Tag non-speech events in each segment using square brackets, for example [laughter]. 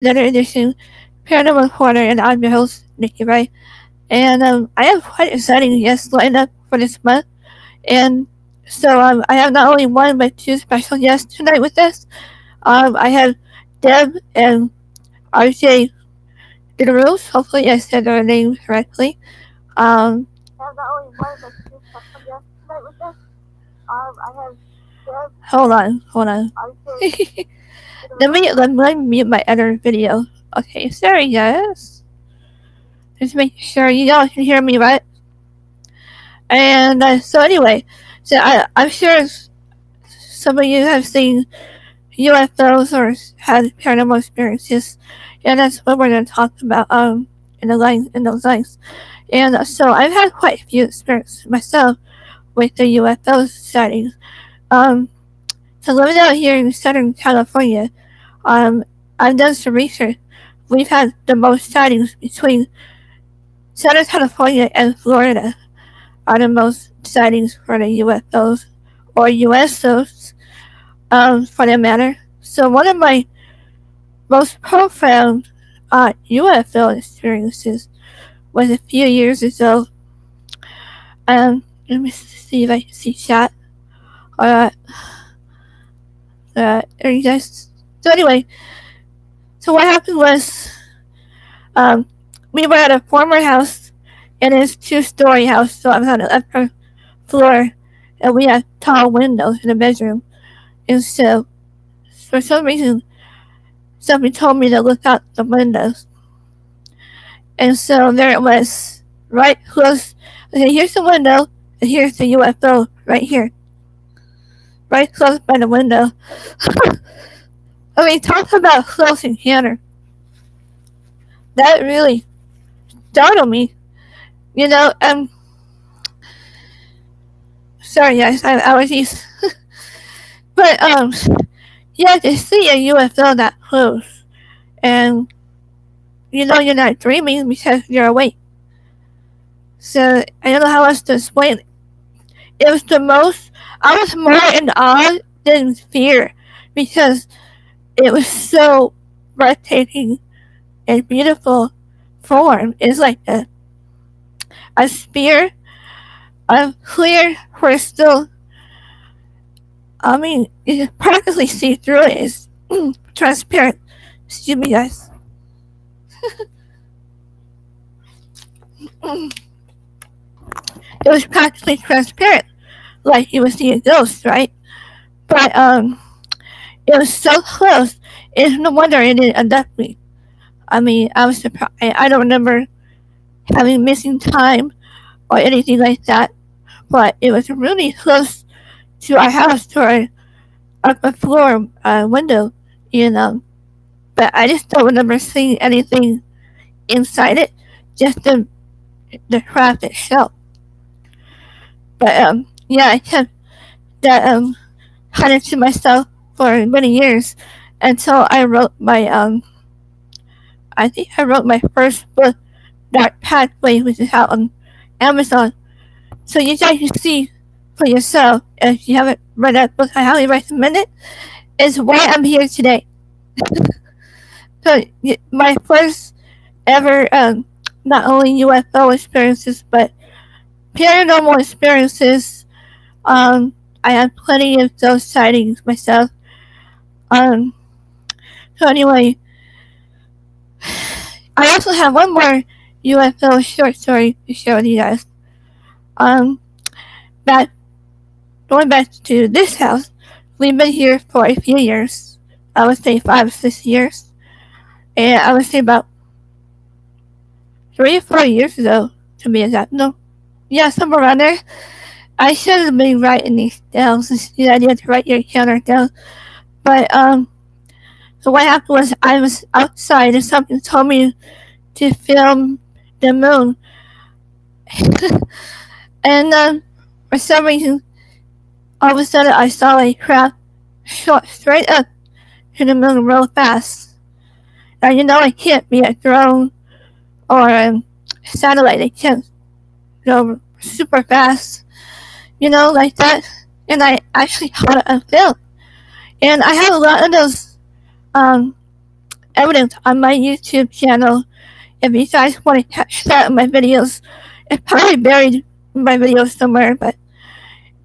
another edition Paranormal Corner, and I'm your host, Nikki Rae. And um, I have quite exciting guests lined up for this month. And so um, I have not only one, but two special guests tonight with us. Um, I have Deb and Arjay DeRousse. Hopefully, I said their names correctly. Um, I have not only one, but two special guests tonight with us. Um, I have Deb. Hold on, hold on. [laughs] let me let me mute my other video. Okay, sorry guys. Just make sure you all can hear me right. And uh, so anyway, so I, I'm sure some of you have seen UFOs or had paranormal experiences, and that's what we're to talk about um in the lines in those lines. And uh, so I've had quite a few experiences myself with the UFO sightings. Um, so living out here in Southern California, um, I've done some research. We've had the most sightings between Southern California and Florida are the most sightings for the UFOs or USOs, um, for that matter. So one of my most profound uh, UFO experiences was a few years ago. Um, let me see if I see chat. Alright. Uh, are you guys? So anyway, so what happened was, um, we were at a former house, and it's two-story house, so I was on the upper floor, and we had tall windows in the bedroom, and so for some reason, somebody told me to look out the windows, and so there it was, right close. Okay, here's the window, and here's the UFO right here, right close by the window. [laughs] I mean, talk about close encounter. That really startled me. You know, um, sorry guys, I allergies. [laughs] but, um, yeah, to see a UFO that close, and you know you're not dreaming because you're awake. So, I don't know how else to explain it. It was the most, I was more in awe than fear because it was so breathtaking and beautiful form. It's like a, a sphere of clear crystal. I mean, you can practically see through it. It's [clears throat] transparent. Excuse me, guys. [laughs] it was practically transparent, like you would see a ghost, right? But um, it was so close. It's no wonder it didn't abduct me. I mean, I was surprised. I don't remember having missing time or anything like that, but it was really close to our house, to our upper floor uh, window, you know. But I just don't remember seeing anything inside it, just the the craft itself. But um, yeah, I kept that um kind of to myself for many years until I wrote my um I think I wrote my first book, Dark Pathway, which is out on Amazon. So you guys can see for yourself. If you haven't read that book, I highly recommend it. Is why I'm here today. [laughs] so my first ever um not only UFO experiences but paranormal experiences. Um, I had plenty of those sightings myself. Um, so anyway, I also have one more UFO short story to share with you guys. Um, back, going back to this house, we've been here for a few years. I would say five, six years. And I would say about three or four years ago, to be exact. No, yeah, somewhere around there. I should have been writing these down since the idea to write your counter down. But um, so what happened was I was outside and something told me to film the moon. [laughs] and um, for some reason, all of a sudden I saw a craft shot straight up to the moon real fast. Now you know it can't be a drone or a satellite. It can't go super fast, you know, like that. And I actually [laughs] it on film. And I have a lot of those um, evidence on my YouTube channel. If you guys want to catch that in my videos, it's probably buried in my videos somewhere, but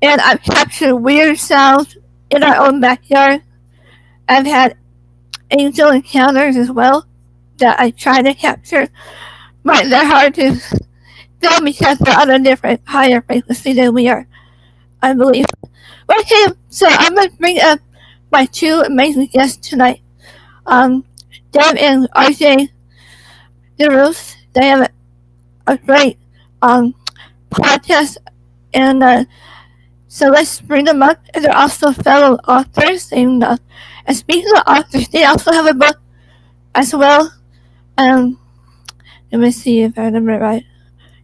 and I've captured weird sounds in our own backyard. I've had angel encounters as well that I try to capture, but they're hard to film because they're on a different higher frequency than we are, I believe. Okay, so I'm gonna bring up my two amazing guests tonight. Um, Deb and Arjay DeRousse. They have a great um podcast, and uh, so let's bring them up. And they're also fellow authors, and uh, and speaking of authors, they also have a book as well. Um, let me see if I remember right.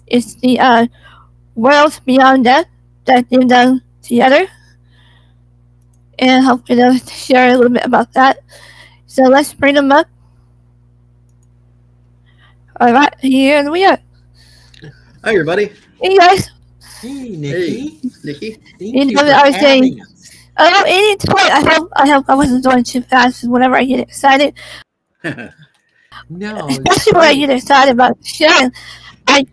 It's the uh, Worlds Beyond Death that they've done together. And hopefully they'll share a little bit about that. So let's bring them up. All right, here we are. Hi, everybody. Hey guys. Hey, Nikki. Hey, Nikki. Thank You you know for that I was saying- having us. Oh, any point. I hope I hope I wasn't going too fast. Whenever I get excited, [laughs] No, especially when I get excited about sharing, I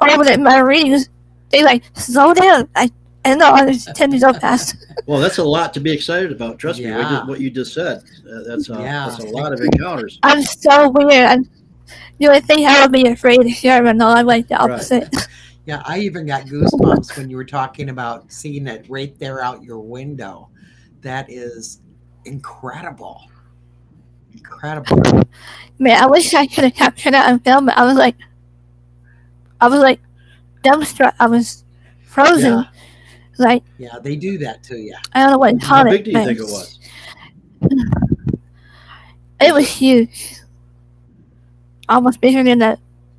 over in my readings, they like slow down. I and know I just [laughs] tend to go fast. [laughs] well, that's a lot to be excited about. Trust me, what you- what you just said. Uh, that's, a, Yeah. that's a lot of encounters. I'm so weird. I'm, you would think I would be afraid to share, but no, I'm like the Right. opposite. [laughs] yeah, I even got goosebumps when you were talking about seeing it right there out your window. That is incredible. Incredible. Man, I wish I could have captured that on film, but I was like, I was like dumbstruck. I was frozen. Yeah. Like Yeah, they do that to you. I don't know what to How call big it. do you think it was? [sighs] It was huge. Almost bigger than the,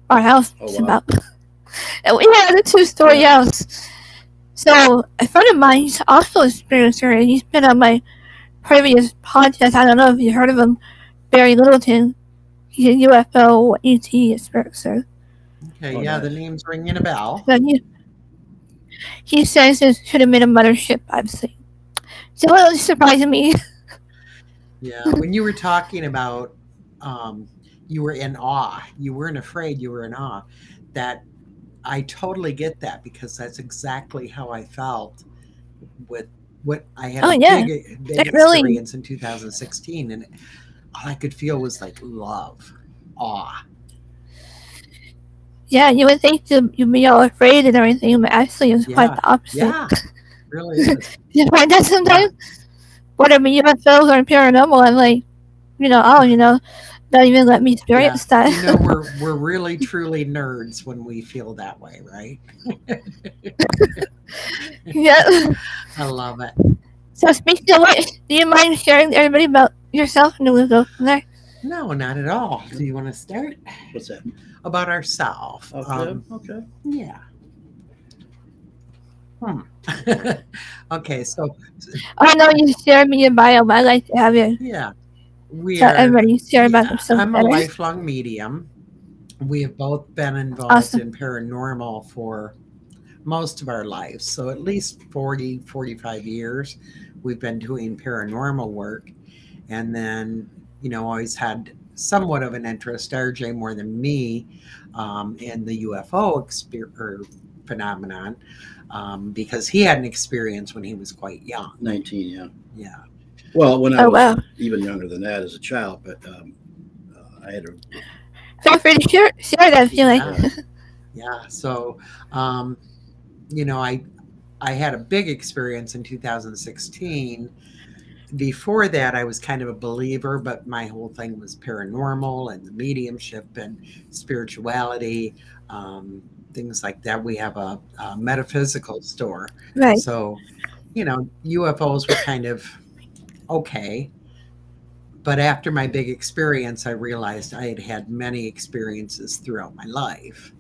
our house Oh, is wow. about. And we had a two story house. So a friend of mine, he's also a experiencer, and he's been on my previous podcast. I don't know if you heard of him, Barry Littleton. He's a UFO ET experiencer. Okay, Oh, yeah, the name's ringing a bell. So he, he says it should have been a mothership I've seen. So it was surprising me. [laughs] Yeah, when you were talking about um, you were in awe, you weren't afraid, you were in awe. That I totally get that because that's exactly how I felt with what I had Oh, a yeah. big, big It really- experience in 2016, and all I could feel was like love, awe. Yeah, you would think you- you'd be all afraid and everything, but actually it's was quite the opposite. Yeah, really is. [laughs] You find that sometimes? Whatever UFOs or paranormal, I'm like, you know, oh, you know, don't even let me experience that. You know, we're [laughs] we're really truly nerds when we feel that way, right? [laughs] yeah. I love it. So speaking of which, do you mind sharing everybody about yourself and then we'll go from there? No, not at all. Do you want to start What's that? about ourselves? Okay. Um, okay. Yeah. Hmm. [laughs] okay, so I know you share me your bio, but I'd like to have you yeah, we tell are. everybody share about yeah, themselves I'm a better. lifelong medium. We have both been involved Awesome. in paranormal for most of our lives. So at least 40, 45 years we've been doing paranormal work. And then, you know, always had somewhat of an interest, Arjay more than me, um, in the UFO exper- phenomenon um, because he had an experience when he was quite young. 19, yeah. Yeah. Well, when I Oh, was wow. even younger than that as a child, but um, uh, I had a Feel free to share, share that if you like. Yeah. yeah so um you know i i had a big experience in 2016 before that i was kind of a believer but my whole thing was paranormal and the mediumship and spirituality um, things like that we have a, a metaphysical store Right. so you know ufos were kind of okay but after my big experience, I realized I had had many experiences throughout my life.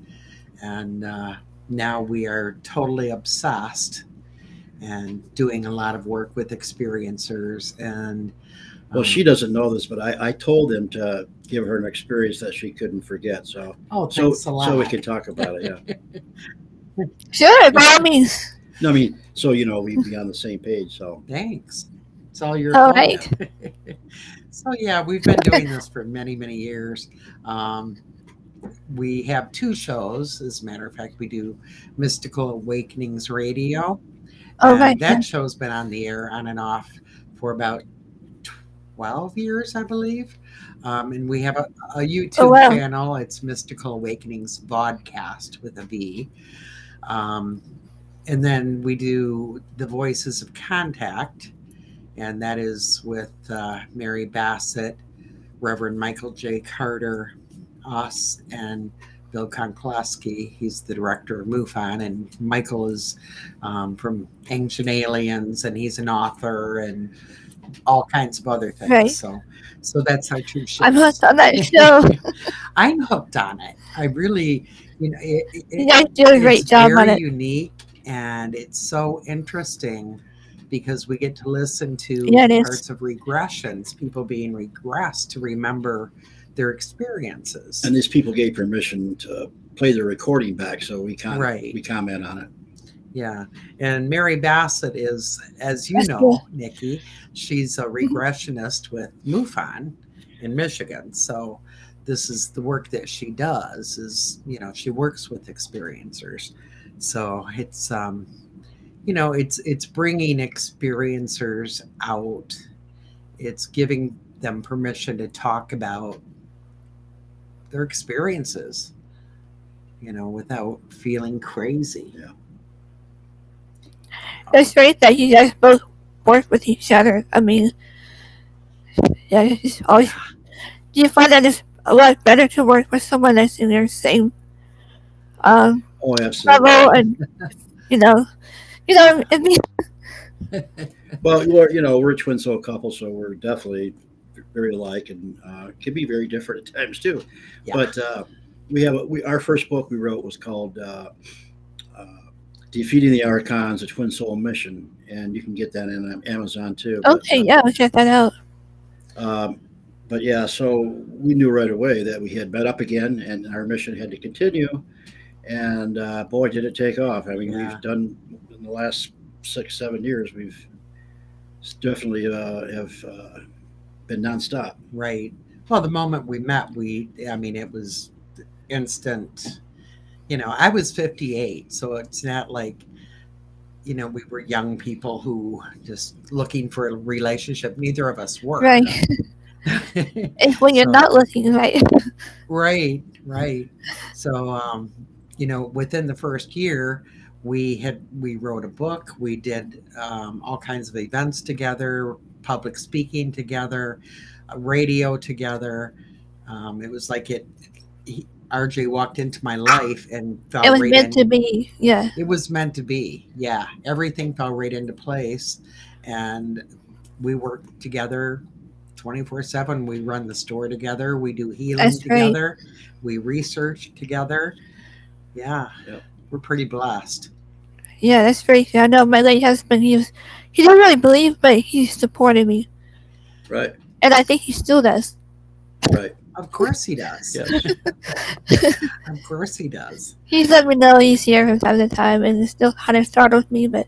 And uh, now we are totally obsessed and doing a lot of work with experiencers. And well, um, she doesn't know this, but I, I told him to give her an experience that she couldn't forget. So, oh, so, a lot. so we could talk about it. Yeah. [laughs] Sure, by all means. No, I mean, so you know, we'd be on the same page. So, Thanks. It's all your All fault. right. [laughs] so yeah, we've been doing this for many, many years. Um, we have two shows. As a matter of fact, we do Mystical Awakenings Radio. Oh, right. That show's been on the air on and off for about 12 years, I believe. Um, and we have a, a YouTube Oh, wow. channel. It's Mystical Awakenings Vodcast with a V. Um, and then we do the Voices of Contact, and that is with uh, Mary Bassett, Reverend Michael J. Carter, us, and Bill Konkolesky. He's the director of MUFON, and Michael is um, from Ancient Aliens, and he's an author and all kinds of other things. Right. So, so that's our true. shows. I'm hooked on that [laughs] show. I'm hooked on it. I really, you know, it, it, You guys do a great it's job on it. unique and it's so interesting because we get to listen to Yeah, is. parts of regressions, people being regressed to remember their experiences. And these people gave permission to play the recording back, so we kind Right. we comment on it. Yeah. And Mary Bassett is, as you know, cool. Nikki, she's a regressionist with MUFON in Michigan. So this is the work that she does is, you know, she works with experiencers. So it's um you know, it's it's bringing experiencers out. It's giving them permission to talk about their experiences, you know, without feeling crazy. Yeah. It's great that you guys both work with each other. I mean, yeah, it's always. Do you find that it's a lot better to work with someone that's in your same um, Oh, absolutely. level and you know, you know, I mean, [laughs] Well, you know, we're a twin soul couple, so we're definitely very alike and uh, can be very different at times too. Yeah. But uh, we have a, we our first book we wrote was called uh, uh, "Defeating the Archons: A Twin Soul Mission," and you can get that in um, Amazon too. But, okay, uh, yeah, I'll check that out. Um, but yeah, so we knew right away that we had met up again, and our mission had to continue. And uh, boy, did it take off! I mean, Yeah. we've done in the last six, seven years, we've definitely uh, have uh, been nonstop. Right. Well, the moment we met, we, I mean, it was instant. You know, I was 58, so it's not like, you know, we were young people who just looking for a relationship. Neither of us were. Right. [laughs] It's when you're So- not looking right. Right, right. So, um, you know, within the first year, we had we wrote a book. We did um, all kinds of events together, public speaking together, uh, radio together. Um, it was like it. He, Arjay walked into my life and fell It was right meant to be. Yeah. It was meant to be. Yeah, everything fell right into place, and we worked together 24 7 we run the store together we do healing That's great. together we research together yeah Yep. we're pretty blessed Yeah, that's very I know my late husband, he was, he didn't really believe, but he supported me. Right, And I think he still does. right. of course he does Yes. [laughs] of course he does He's let me know he's here from time to time, and it still kind of startles me, but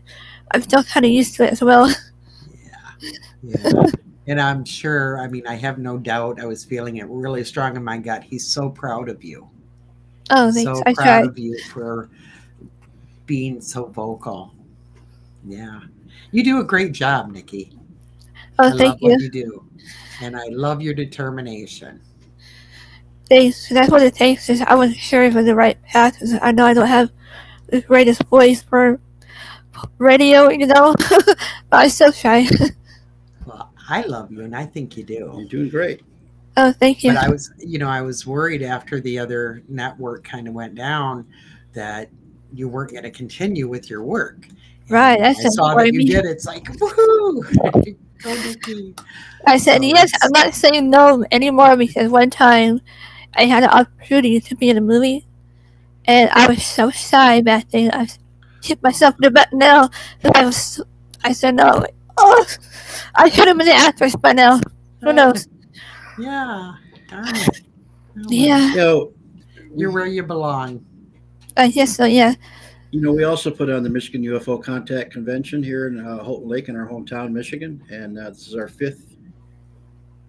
I'm still kind of used to it as well. [laughs] Yeah. Yeah and i'm sure i mean i have no doubt i was feeling it really strong in my gut he's so proud of you Oh, thanks. so I proud tried. of you for being so vocal yeah you do a great job nikki Oh, I thank love you. what you do. And I love your determination. Thanks. That's what it takes. Is I wasn't sure if it was the right path. I know I don't have the greatest voice for radio, you know, [laughs] but I still try. Well, I love you and I think you do. You're doing great. oh, thank you. But I was, you know, I was worried after the other network kind of went down that you weren't going to continue with your work. Right, that's I saw that what you mean. did. It's like, woohoo! [laughs] I said So yes. I'm not saying no anymore because one time I had an opportunity to be in a movie, and I was so shy back then. I hit myself in the butt now. I was. I said no. Oh, I could have been an actress by now. Who oh. knows? Yeah. Darn it. Oh, Yeah. Know, You're where you belong. I guess so. Yeah. You know, we also put on the Michigan UFO Contact Convention here in uh, Houghton Lake in our hometown, Michigan, and uh, this is our fifth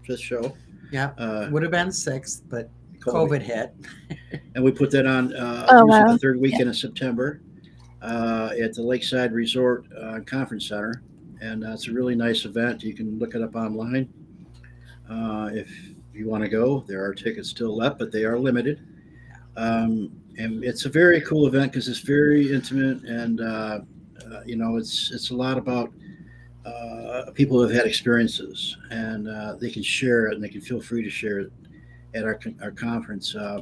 fifth show. Yeah, Uh, would have been sixth, but COVID hit. [laughs] and we put that on uh, Oh, wow. the third weekend of September uh, at the Lakeside Resort uh, Conference Center, and uh, it's a really nice event. You can look it up online uh, if you want to go. There are tickets still left, but they are limited. Um, and it's a very cool event because it's very intimate, and uh, uh, you know, it's it's a lot about uh, people who have had experiences, and uh, they can share it, and they can feel free to share it at our our conference. Uh,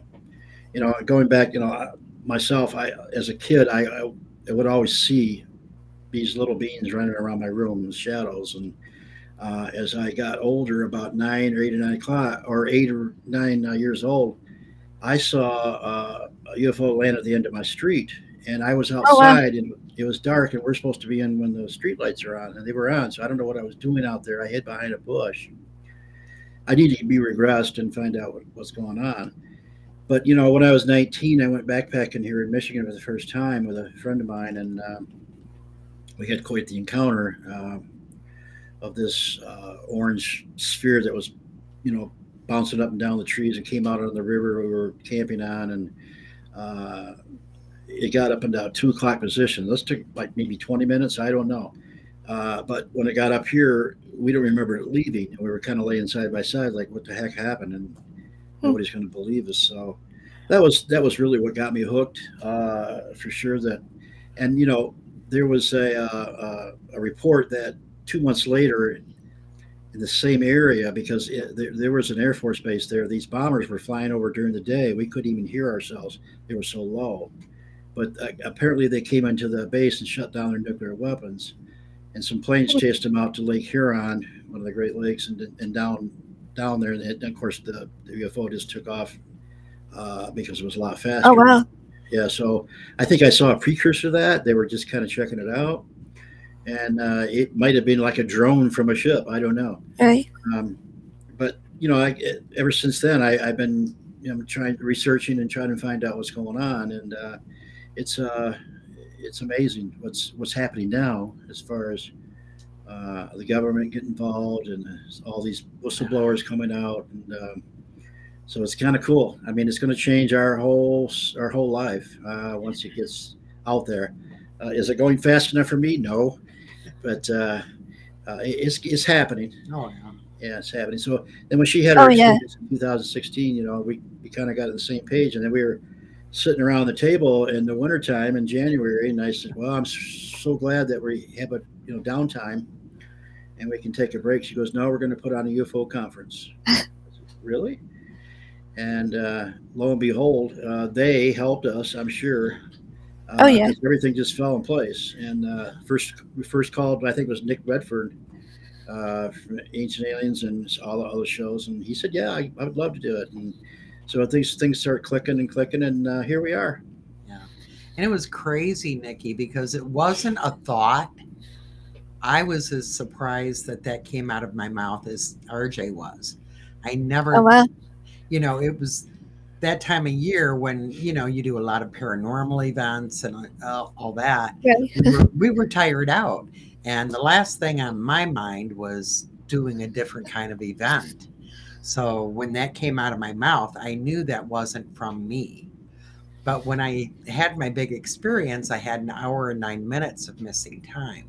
you know, going back, you know, myself, I as a kid, I, I, would always see these little beings running around my room in the shadows, and uh, as I got older, about nine or eight or nine o'clock, or eight or nine years old, I saw uh, a UFO land at the end of my street, and I was wow. outside, and it was dark, and we're supposed to be in when the street lights are on, and they were on, so I don't know what I was doing out there. I hid behind a bush. I need to be regressed and find out what, what's going on. But you know, when I was 19, I went backpacking here in Michigan for the first time with a friend of mine, and um, we had quite the encounter um, of this uh, orange sphere that was, you know, bouncing up and down the trees and came out on the river we were camping on, and uh, it got up into two o'clock position. This took like maybe 20 minutes. I don't know. Uh, but when it got up here, we don't remember it leaving. We were kind of laying side by side, like, what the heck happened? And nobody's going to believe us. So that was that was really what got me hooked, uh, for sure. That, and you know, there was a uh, a report that two months later, in the same area, because it, there, there was an air force base there. These bombers were flying over during the day. We couldn't even hear ourselves; they were so low. But uh, apparently, they came into the base and shut down their nuclear weapons and some planes chased them out to Lake Huron, one of the Great Lakes, and, and down down there. And of course, the, the UFO just took off uh, because it was a lot faster. Oh wow. Yeah, so I think I saw a precursor to that. They were just kind of checking it out, and uh, it might have been like a drone from a ship. I don't know. Right. Um, but you know, I, ever since then, I, I've been you know trying researching and trying to find out what's going on, and uh, it's uh, it's amazing what's what's happening now as far as uh, the government getting involved and all these whistleblowers coming out, and um, so it's kind of cool. I mean, it's going to change our whole our whole life uh, once it gets out there. Uh, is it going fast enough for me? No, but uh, uh, it's it's happening. Oh yeah. Yeah, it's happening. So then when she had Oh, her yeah. in 2016, you know, we, we kind of got on the same page. And then we were sitting around the table in the wintertime in January. And I said, well, I'm so glad that we have a, you know, downtime and we can take a break. She goes, no, we're going to put on a UFO conference. [laughs] Said, really? And uh, lo and behold, uh, they helped us, I'm sure. Uh, Oh, yeah, Everything just fell in place. And uh, first, we first called, I think it was Nick Redfern uh, from Ancient Aliens and all the other shows, and he said, "Yeah, I, I would love to do it." And so these things start clicking and clicking, and uh, here we are. Yeah, and it was crazy, Nikki, because it wasn't a thought. I was as surprised that that came out of my mouth as Arjay was. I never, Oh wow. you know, it was that time of year when, you know, you do a lot of paranormal events and uh, all that. Right. We were, we were tired out. And the last thing on my mind was doing a different kind of event. So when that came out of my mouth, I knew that wasn't from me. But when I had my big experience, I had an hour and nine minutes of missing time.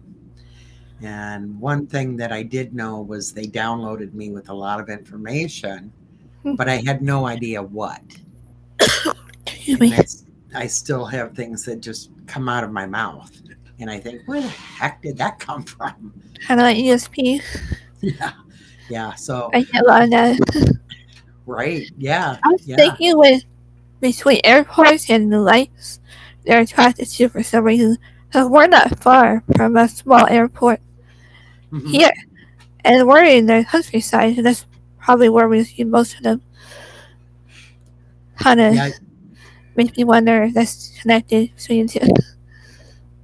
And one thing that I did know was they downloaded me with a lot of information, but I had no idea what. Excuse me. I, still have things that just come out of my mouth. And I think, where the heck did that come from? Kind of like ESP. Yeah. Yeah. So, I get a lot of that. right. Yeah. I was Yeah. thinking with between airports and the lights they're attracted to for some reason. Because we're not far from a small airport Mhm. here. And we're in the countryside, and that's probably where we see most of them. Kind of Yeah. makes me wonder if that's connected between the two.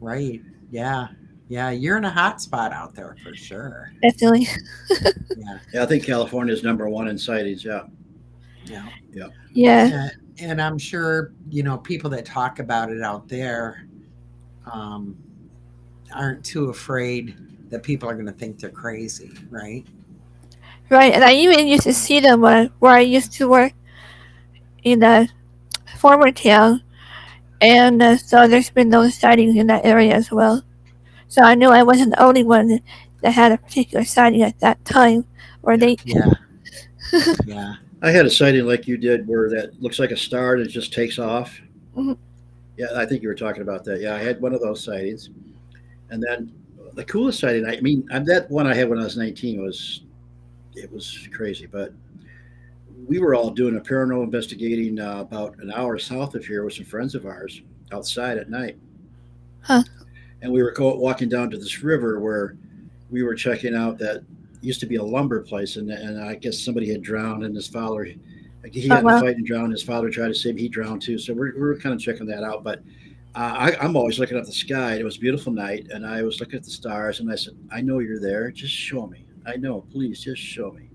Right. Yeah. Yeah. You're in a hot spot out there for sure. Definitely. Yeah. Yeah, I think California is number one in sightings. Yeah, Yeah. Yeah. And, and I'm sure, you know, people that talk about it out there, um, aren't too afraid that people are going to think they're crazy, right? Right, and I even used to see them when, where I used to work in the former town, and uh, so there's been those sightings in that area as well. So I knew I wasn't the only one that had a particular sighting at that time, or they. Yeah. [laughs] yeah. I had a sighting like you did where that looks like a star and it just takes off. Mhm. Yeah, I think you were talking about that. Yeah, I had one of those sightings. And then the coolest sighting, I mean, that one I had when I was 19 was, it was crazy, but we were all doing a paranormal investigating uh, about an hour south of here with some friends of ours outside at night. Huh. And we were go- walking down to this river where we were checking out that used to be a lumber place, and, and I guess somebody had drowned, and his father, he Oh, got wow. a fight and drowned. His father tried to save him; he drowned too. So we're, we're kind of checking that out. But uh, I, I'm always looking at the sky. It was a beautiful night, and I was looking at the stars, and I said, "I know you're there. Just show me. I know. Please, just show me."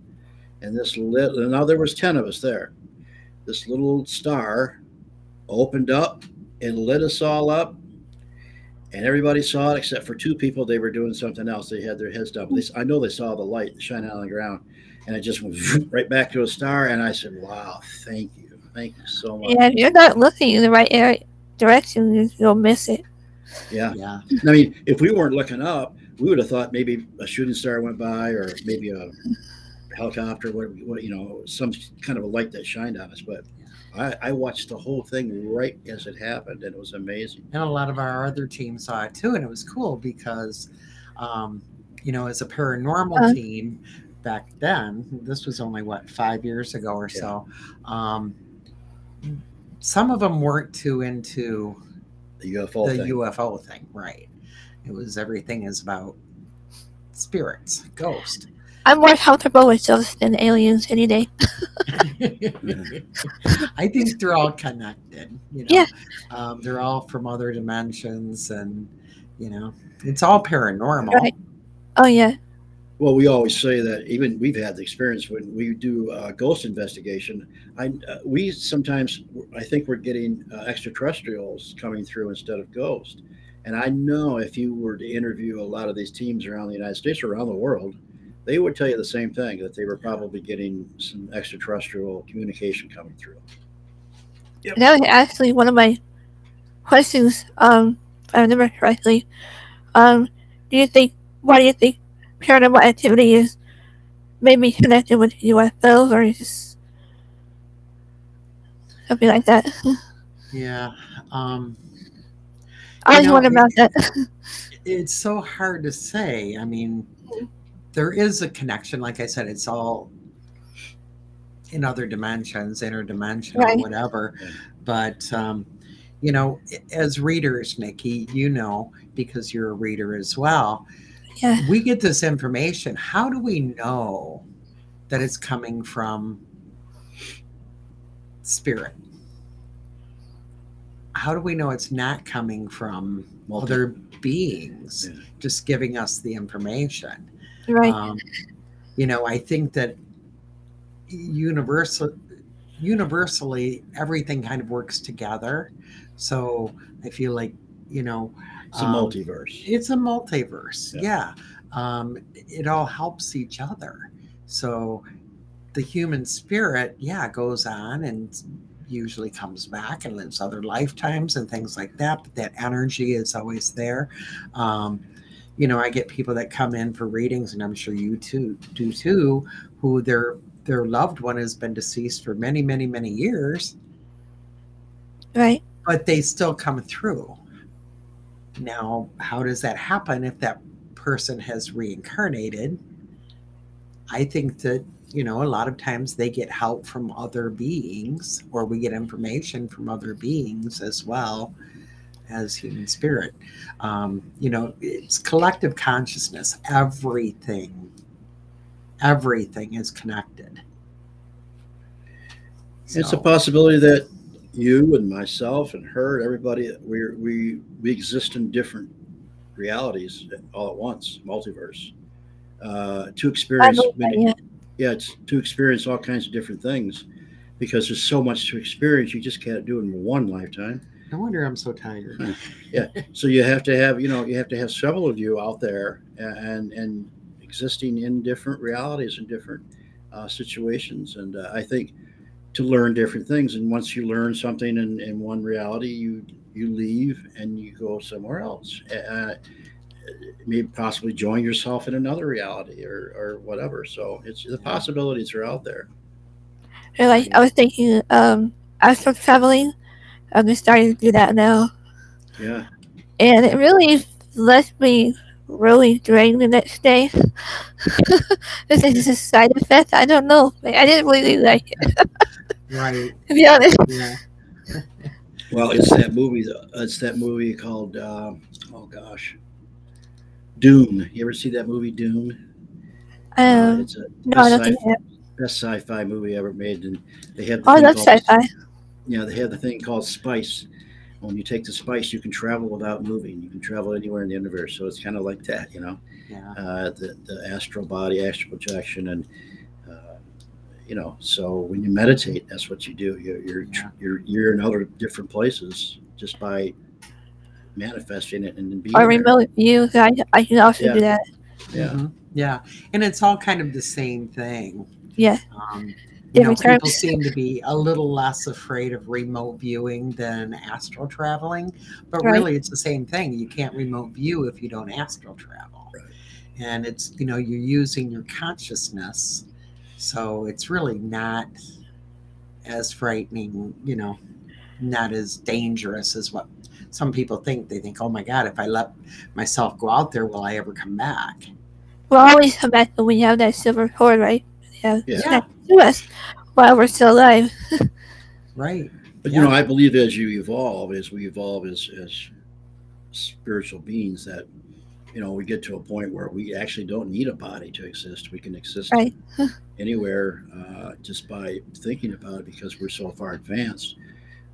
And this little, and now there was ten of us there. This little star opened up and lit us all up and everybody saw it except for two people. They were doing something else. They had their heads down. They, I know they saw the light shining on the ground, and it just went right back to a star. And I said, "Wow, thank you, thank you so much." Yeah, if you're not looking in the right area, direction, you'll miss it. Yeah. Yeah. I mean, if we weren't looking up, we would have thought maybe a shooting star went by, or maybe a helicopter, what, what you know, some kind of a light that shined on us. But I, I watched the whole thing right as it happened, and it was amazing. And a lot of our other teams saw it too. And it was cool because, um, you know, as a paranormal Uh. team back then, this was only what, five years ago or so, um, some of them weren't too into The UFO the thing. UFO thing, right? It was everything is about spirits, ghost. I'm more comfortable with those than aliens any day. [laughs] I think they're all connected. You know, Yeah. um, they're all from other dimensions, and you know, it's all paranormal. Right. Oh yeah, Well, we always say that even we've had the experience when we do uh, ghost investigation. I uh, we sometimes I think we're getting uh, extraterrestrials coming through instead of ghosts. And I know if you were to interview a lot of these teams around the United States or around the world, they would tell you the same thing that they were probably getting some extraterrestrial communication coming through. that was actually one of my questions. Um, if I remember correctly. Um, do you think? Why do you think paranormal activity is maybe connected with UFOs or just something like that? Yeah. Um, I You always know, wonder about that. [laughs] it's so hard to say. I mean, there is a connection. Like I said, it's all in other dimensions, interdimensional, Right. whatever. But, um, you know, as readers, Nikki, you know, because you're a reader as well, yeah, we get this information. How do we know that it's coming from spirit? How do we know it's not coming from Multi- other beings Yeah. just giving us the information? Right. Um, you know, I think that universal, universally, everything kind of works together. So I feel like, you know, It's a um, multiverse. it's a multiverse. Yeah. Yeah. Um, it all helps each other. So the human spirit, yeah, goes on and usually comes back and lives other lifetimes and things like that. But that energy is always there. Um, you know, I get people that come in for readings, and I'm sure you too do too, who their their loved one has been deceased for many, many, many years, right. but they still come through. Now, how does that happen if that person has reincarnated? I think that, you know, a lot of times they get help from other beings, or we get information from other beings as well as human spirit. Um, you know, it's collective consciousness. Everything, everything is connected. It's a possibility that you and myself and her, and everybody, we we we exist in different realities all at once, multiverse. Uh, to experience believe that, yeah. yeah, it's to experience all kinds of different things because there's so much to experience. You just can't do it in one lifetime. No wonder I'm so tired. [laughs] Yeah. So you have to have, you know, you have to have several of you out there and and existing in different realities and different uh, situations. And uh, I think to learn different things. And once you learn something in, in one reality, you you leave and you go somewhere else. Uh, maybe possibly join yourself in another reality or, or whatever. So it's the possibilities are out there. Or like I was thinking, um, astral traveling. I'm just starting to do that now, Yeah. and it really left me really drained the next day. [laughs] this is just a side effect. I don't know. I didn't really like it, [laughs] Right. to be honest. Yeah. Well, it's that movie. It's that movie called um oh gosh, Dune. You ever see that movie Dune? Uh, Um, it's a no, I best, don't think sci- I have. best sci-fi movie ever made, and they have. The Oh, thing that's called- sci-fi. Yeah, they have the thing called spice. When you take the spice, you can travel without moving. You can travel anywhere in the universe. So it's kind of like that, you know, Yeah. uh, the the astral body, astral projection, and uh, you know. So when you meditate, that's what you do. You're you're Yeah. you're, you're in other different places just by manifesting it and then being Or there. remote view. I, I can also Yeah. do that. Yeah. Mhm. Yeah. And it's all kind of the same thing. Yeah. Um, you know, Different people seem to be a little less afraid of remote viewing than astral traveling, but Right. really it's the same thing. You can't remote view if you don't astral travel. Right. And it's, you know, you're using your consciousness. So it's really not as frightening, you know, not as dangerous as what some people think. They think, oh my God, if I let myself go out there, will I ever come back? We'll always come back when we have that silver cord, right? Yeah. Yeah. to us while we're still alive. [laughs] Right. But Yeah. you know, I believe as you evolve, as we evolve as as spiritual beings, that you know we get to a point where we actually don't need a body to exist. We can exist Right. [laughs] anywhere uh, just by thinking about it because we're so far advanced.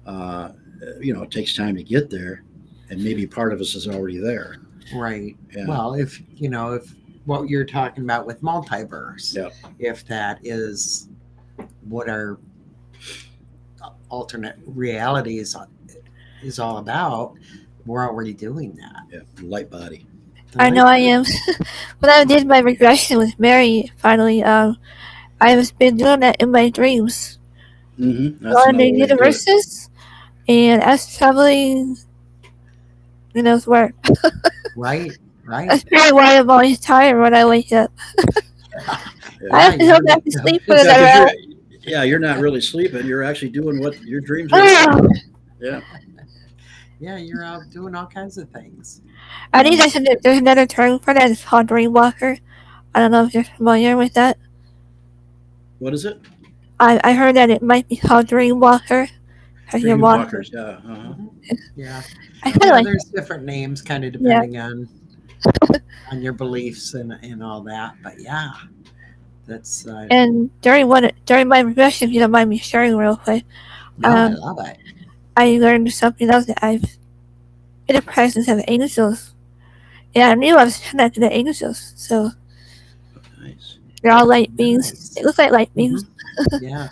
Uh, you know, it takes time to get there, and maybe part of us is already there. Right. Yeah. Well, if you know, if what you're talking about with multiverse, Yep. if that is what our alternate reality is is all about, we're already doing that. yeah, light body. I know I am. when [laughs] I did my regression with Mary, finally, um, I have been doing that in my dreams. Mm-hmm. Going to universes and us traveling, who knows where. Right. Right. That's probably why I'm always tired when I wake up. [laughs] I have to Yeah, go back to sleep for Yeah, another 'cause hour. you're- yeah, you're not really sleeping. You're actually doing what your dreams are. Ah, [sighs] Yeah. Yeah, you're out doing all kinds of things. I think there's, an, there's another term for that. It's called dreamwalker. I don't know if you're familiar with that. What is it? I, I heard that it might be called dreamwalker. Because you're Dream walking. Yeah. Uh-huh. Yeah. I kind Yeah, of like there's different names kind of depending on on your beliefs and, and all that. But yeah. That's uh, And during one during my regression, if you don't mind me sharing real quick, no, I um, love it. I learned something else that I've in the presence of angels. Yeah, I knew I was connected to the angels. So Nice. they're all light beings. Nice. They look like light beings [laughs] Yeah.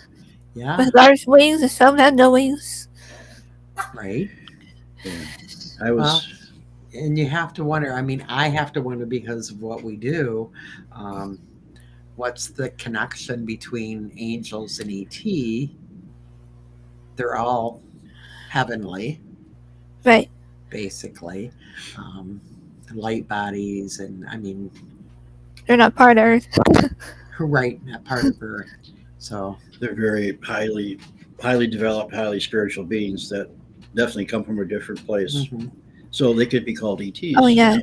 Yeah. with large wings and some have no wings. Right. Yeah. I was. Well, and you have to wonder i mean i have to wonder because of what we do um, what's the connection between angels and et they're all heavenly Right. basically um, light bodies and i mean They're not part of Earth. [laughs] right not part of earth so they're very highly, highly developed, highly spiritual beings that definitely come from a different place. mhm, So they could be called ETs. Oh, yeah.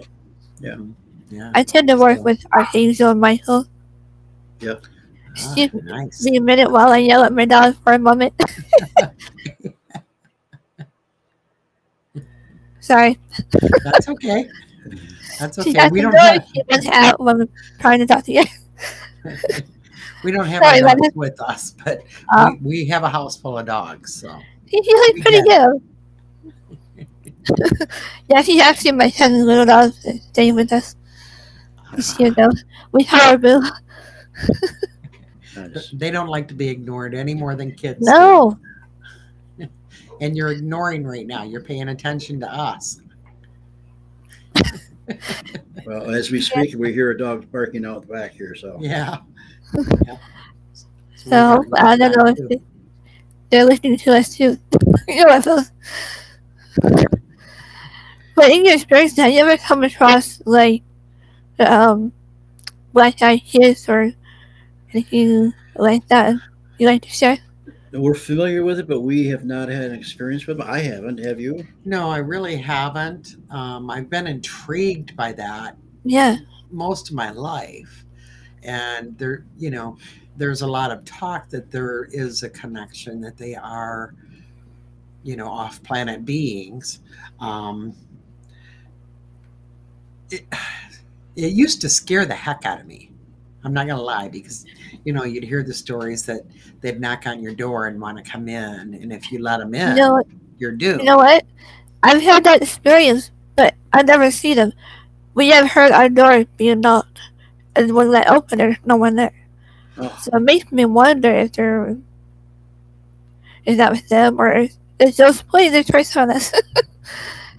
you know. yeah I tend to work So- with Archangel Michael. Ah, excuse me. nice me a minute while I yell at my dog for a moment. [laughs] Sorry. that's okay that's okay has we don't go. have She went out when I'm trying to talk to you. [laughs] we don't have Sorry a dog with us, but Uh, we, we have a house full of dogs. So [laughs] She's like pretty good. [laughs] yeah, she's actually my cousin's little dog that uh, staying with us. She's here though. With [laughs] Haribo. Nice. they don't like to be ignored any more than kids. do. No. [laughs] and you're ignoring right now. You're paying attention to us. Well, as we speak, we hear a dog barking out the back here. So Yeah. yeah. So I don't know if they- they're listening to us too. you UFOs. But in your experience, have you ever come across like um black eyed kids or anything like that you like to share? we're familiar with it, but we have not had an experience with it. I haven't. Have you? No, I really haven't. Um, I've been intrigued by that Yeah. most of my life. And there, you know, there's a lot of talk that there is a connection that they are, you know, off planet beings. Um, it, [sighs] it used to scare the heck out of me. I'm not going to lie because, you know, you'd hear the stories that they'd knock on your door and want to come in. And if you let them in, You know you're doomed. You know what? I've had that experience, but I've never see them. We have heard our door being knocked, and when I open, there's no one there. Oh, So it makes me wonder if they're is that with them or is those playing their choice on us? [laughs]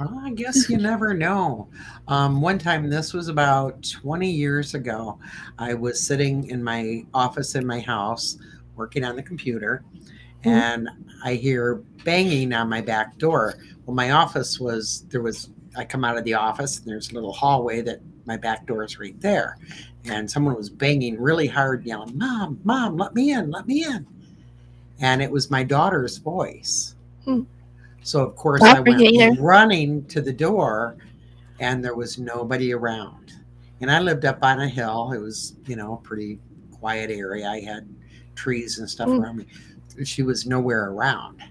Well, I guess you never know. Um, one time, this was about 20 years ago, I was sitting in my office in my house working on the computer, and I hear banging on my back door. Well, my office was there was I come out of the office and there's a little hallway that my back door is right there, and someone was banging really hard, yelling, "Mom, mom, let me in, let me in," and it was my daughter's voice. Hmm. So of course I went running to the door, and there was nobody around. And I lived up on a hill. It was you know a pretty quiet area. I had trees and stuff Hmm. around me. She was nowhere around.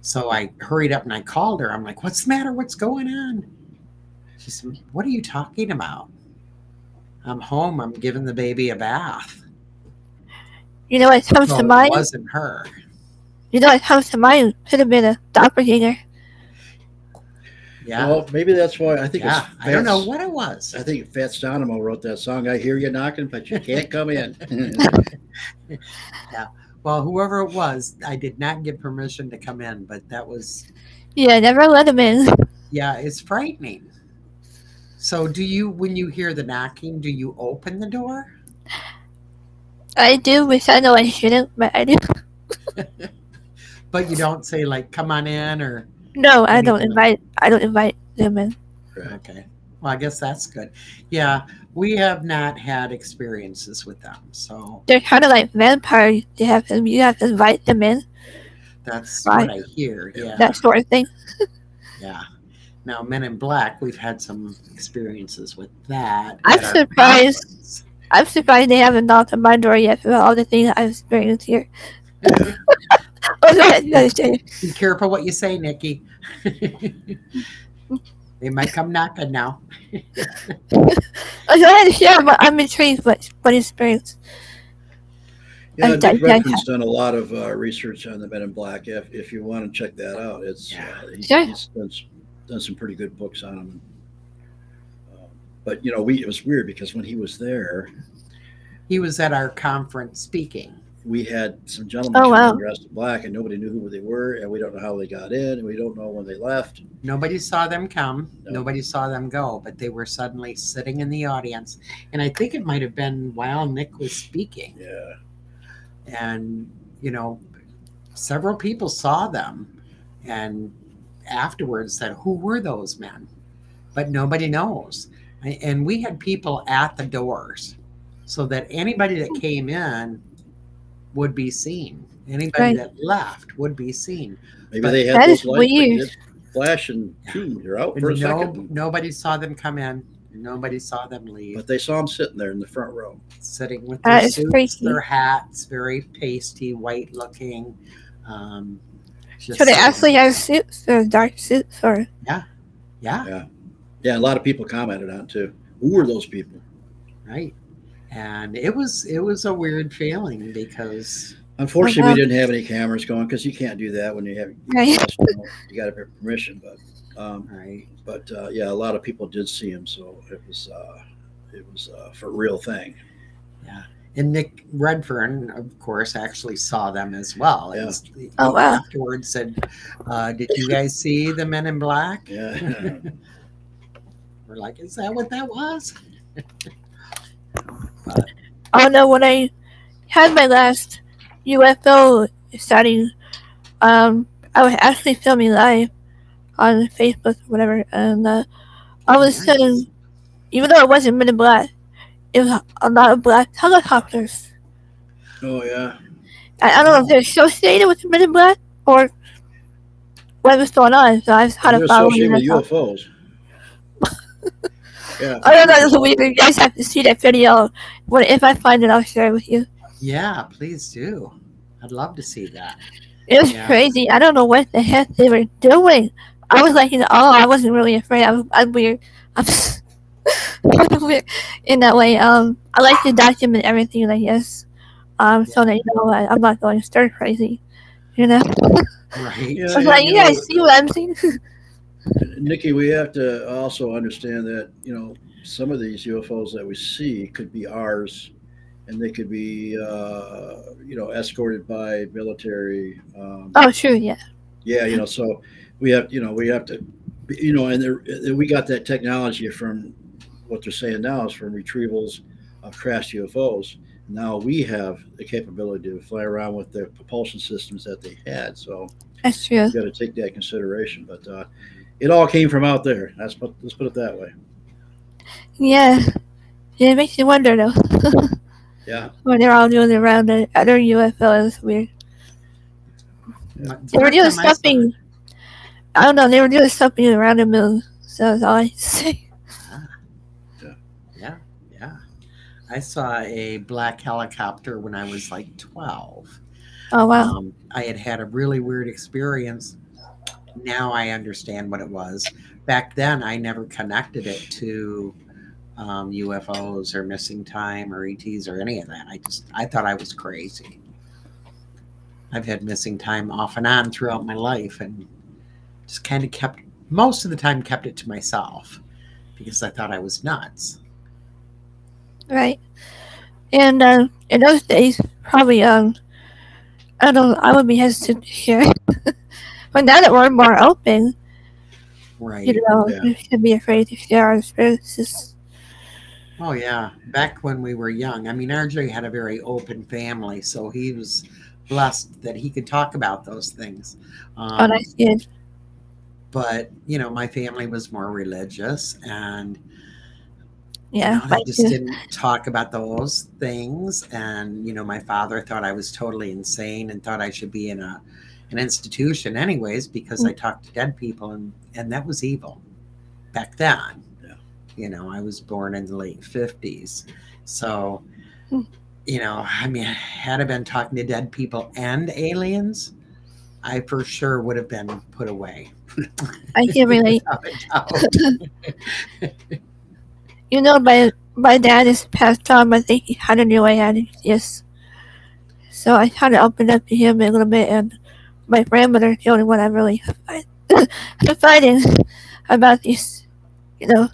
So I hurried up and I called her. I'm like, "What's the matter? What's going on?" She said, "What are you talking about?" I'm home. I'm giving the baby a bath. you know what comes So to it mind? wasn't her. You know what comes to mind? Could have been a doppelganger. Yeah. Well, maybe that's why I think yeah. it's. I don't know what it was. I think Fats Domino wrote that song. I hear you knocking, but you can't come in. [laughs] [laughs] Yeah. Well, whoever it was, I did not give permission to come in, but that was Yeah, never let him in. yeah, it's frightening. So, do you when you hear the knocking, do you open the door? I do, which I know I shouldn't, but I do. [laughs] But you don't say like "come on in" or No, I don't invite. I don't invite them in. okay. Well, I guess that's good. Yeah, we have not had experiences with them, so They're kind of like vampires. You have to, you have to invite them in, that's Right. what I hear. Yeah, that sort of thing. [laughs] yeah. Now, Men in Black, we've had some experiences with that. I'm at our surprised. conference. I'm surprised they haven't knocked on my door yet for all the things I've experienced here. [laughs] Oh, go ahead, go ahead, Jay. Be [laughs] careful what you say, Nikki. [laughs] they might come knocking now. Oh, go ahead, share. but I'm intrigued what what experience. Yeah, I- Nick I- I- Redfern's done a lot of uh, research on the Men in Black. If, if you want to check that out, it's Yeah. uh, he- Sure. he's done, done some pretty good books on them. Um, but you know, we it was weird because when he was there, He was at our conference speaking. We had some gentlemen Oh, wow. dressed in black, and nobody knew who they were, and we don't know how they got in, and we don't know when they left. Nobody saw them come. No. Nobody saw them go, but they were suddenly sitting in the audience. And I think it might have been while Nick was speaking. Yeah, And, you know, several people saw them and afterwards said, Who were those men? But nobody knows. And we had people at the doors so that anybody that hmm. came in would be seen. Anybody Right. that left would be seen. maybe But they had that those is lights that weird. did flash and shoot, they're out And for a no, second. nobody saw them come in. Nobody saw them leave. But they saw him sitting there in the front row. sitting with their suits, freaky. their hats, very pasty, white looking. Um, just So they sitting- actually have suits or dark suits or yeah, Yeah, yeah. a lot of people commented on too. Who were those people? right. And it was it was a weird feeling because Unfortunately, Uh-huh. we didn't have any cameras going because you can't do that when you have right. you got to get permission. But um, right, but uh, yeah, a lot of people did see him, so it was uh, it was uh, for real thing. Yeah and Nick Redfern, of course, actually saw them as well. Yeah. And Oh, wow. Afterwards, said, uh, "Did you guys see the Men in Black?" Yeah. [laughs] We're like, "Is that what that was?" [laughs] I don't know when I had my last UFO sighting, um, I was actually filming live on Facebook or whatever, and uh, all of a sudden, even though it wasn't Men in Black, it was a lot of black helicopters. oh yeah. I, I don't know if they're associated with Men in Black or what was going on, so I was had to follow. UFOs. Yeah. I don't know, it's weird. You guys have to see that video. What if I find it, I'll share it with you. Yeah, please do. I'd love to see that. It was Yeah. crazy. I don't know what the heck they were doing. I was like, you know, oh, I wasn't really afraid. I'm, I'm weird. I'm [laughs] I'm weird in that way. Um, I like to document everything, I guess. Um, so that you know, I, I'm not going stir crazy. You know, Right? Yeah. [laughs] I was like, you you know- guys see what I'm seeing? [laughs] Nikki, we have to also understand that you know some of these UFOs that we see could be ours, and they could be uh, you know escorted by military. Um, oh, true, yeah. Yeah, you know, so we have you know we have to you know, and there, we got that technology from what they're saying now is from retrievals of crashed UFOs. Now we have the capability to fly around with the propulsion systems that they had. So That's true. you got to take that consideration. But uh, it all came from out there. That's put, let's put it that way. Yeah. Yeah, it makes you wonder though. [laughs] Yeah. when they're all doing around the other UFOs, weird. They were doing something. I don't know. They were doing something around the moon. So that's all I can [laughs] say. Yeah, yeah. I saw a black helicopter when I was like 12. Oh wow. Um, I had had a really weird experience. Now I understand what it was. Back then, I never connected it to um, UFOs or missing time or ETs or any of that. I just I thought I was crazy. I've had missing time off and on throughout my life, and just kind of kept most of the time kept it to myself because I thought I was nuts. Right. And um, in those days, probably um, I don't. I would be hesitant to share. [laughs] but now that we're more open, Right. you know, Yeah. we should be afraid to share our experiences. Oh yeah, back when we were young. I mean, Arjay had a very open family, so he was blessed that he could talk about those things. Um, oh, that's good. But you know, my family was more religious, and Yeah. you know, they just too. didn't talk about those things. And you know, my father thought I was totally insane and thought I should be in a an institution, anyways, because I talked to dead people, and and that was evil back then. Yeah. You know, I was born in the late fifties, so Hmm. you know, I mean, had I been talking to dead people and aliens, I for sure would have been put away. I [laughs] can relate. Without. [laughs] You know, my my dad is passed on, but I think he had a new way at. Yes. So I kind of opened up to him a little bit, and my grandmother, the only one I really find, [laughs] fighting about these, you know,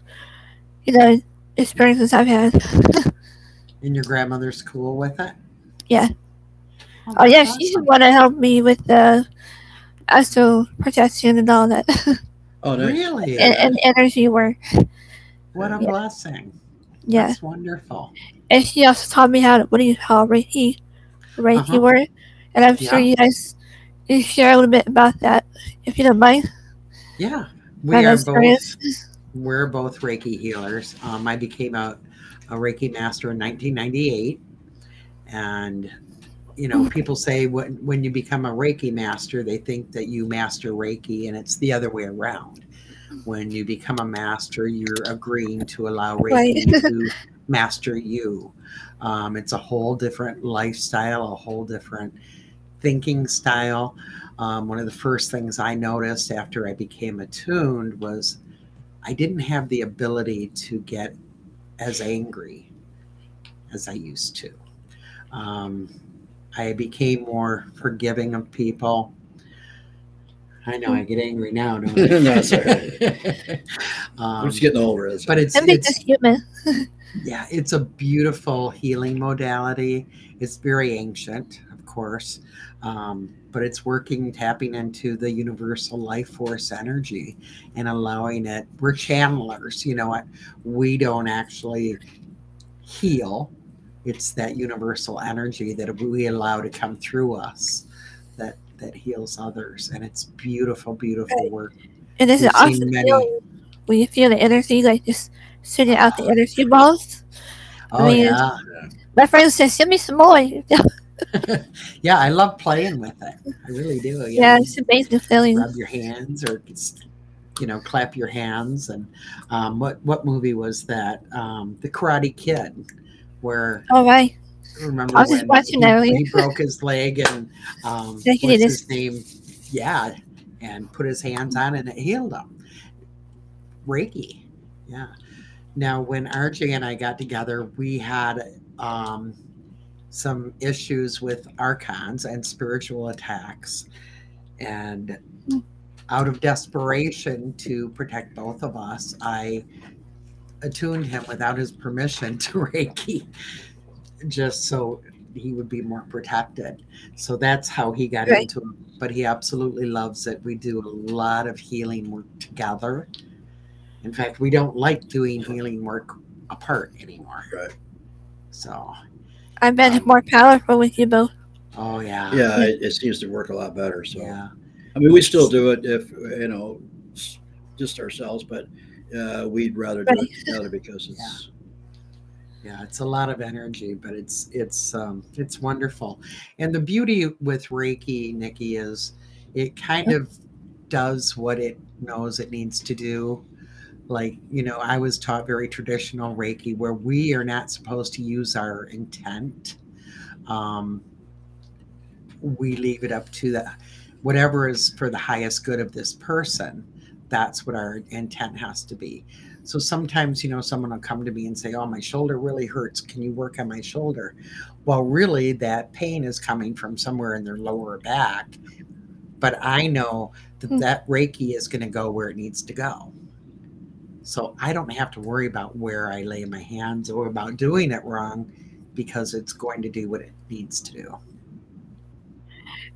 you know, experiences I've had. [laughs] and your grandmother's cool with it? Yeah. Oh, Oh yeah, that's she's the awesome. one that helped me with the astral protection and all that, [laughs] Oh, nice. Really? and, and energy work. What a Yeah. blessing. Yeah. That's wonderful. And she also taught me how to, what do you call Reiki, Reiki Uh-huh. work. And I'm sure you guys can share a little bit about that, if you don't mind. Yeah. We are both we're both Reiki healers. Um, I became a, a Reiki master in 1998. And, you know, people say when, when you become a Reiki master, they think that you master Reiki, and it's the other way around. When you become a master, you're agreeing to allow Reiki Right. to [laughs] master you. Um, it's a whole different lifestyle, a whole different thinking style. Um, one of the first things I noticed after I became attuned was I didn't have the ability to get as angry as I used to. Um, I became more forgiving of people. I know I get angry now, don't [laughs] No, I? it's all right. um, I'm just getting over it. but it's I think it's that's human. [laughs] yeah, it's a beautiful healing modality. It's very ancient, of course, um, but it's working, tapping into the universal life force energy and allowing it. We're channelers, you know what? We don't actually heal. It's that universal energy that we allow to come through us that that heals others, and it's beautiful, beautiful work. And this We've seen awesome many- when you feel the energy like just sending out the energy balls. Oh mean, yeah, My friend says, "Send me some more." [laughs] [laughs] Yeah. I love playing with it. I really do. you yeah know. it's amazing feeling. rub your hands or just, you know clap your hands and um, what what movie was that um, the karate kid where All right. remember I was just watching he, that he broke his leg and um, Yeah, what's his name yeah and put his hands on it and it healed him reiki yeah now when Arjay and i got together we had um, some issues with archons and spiritual attacks and out of desperation to protect both of us i attuned him without his permission [laughs] to reiki just so he would be more protected. So that's how he got Right. into it. But he absolutely loves it. We do a lot of healing work together. In fact we don't like doing healing work apart anymore. Right. so I bet it's Um, more powerful with you both. oh yeah. Yeah, it, it seems to work a lot better. So, yeah. I mean, we still do it if you know, just ourselves, but uh, we'd rather do it together because it's yeah. It's a lot of energy but it's it's um it's wonderful. And the beauty with reiki nikki is it kind of does what it knows it needs to do like you know i was taught very traditional reiki where we are not supposed to use our intent um we leave it up to the whatever is for the highest good of this person that's what our intent has to be so sometimes, you know, someone will come to me and say, Oh, my shoulder really hurts. Can you work on my shoulder? Well, really, that pain is coming from somewhere in their lower back. But I know that Hmm. that Reiki is going to go where it needs to go. So I don't have to worry about where I lay my hands or about doing it wrong because it's going to do what it needs to do.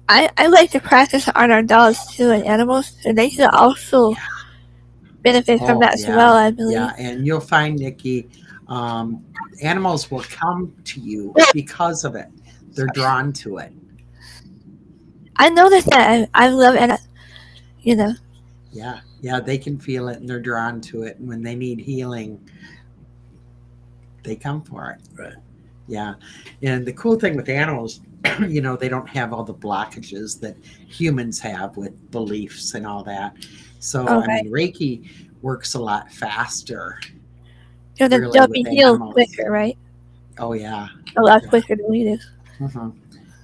I, I like to practice on our dogs too and animals, and they should also benefit from Oh, that as well. I believe. Yeah, and you'll find, Nikki, um, animals will come to you because of it. They're drawn to it. I noticed that. I, I love it. You know, Yeah, yeah, they can feel it and they're drawn to it. And when they need healing, they come for it. Right. Yeah. And the cool thing with animals, [clears throat] you know, they don't have all the blockages that humans have with beliefs and all that. So, I mean, Reiki works a lot faster. so the, Really they'll with be healed animals. quicker, right? Oh, yeah. A lot Yeah. quicker than we do. Mm-hmm.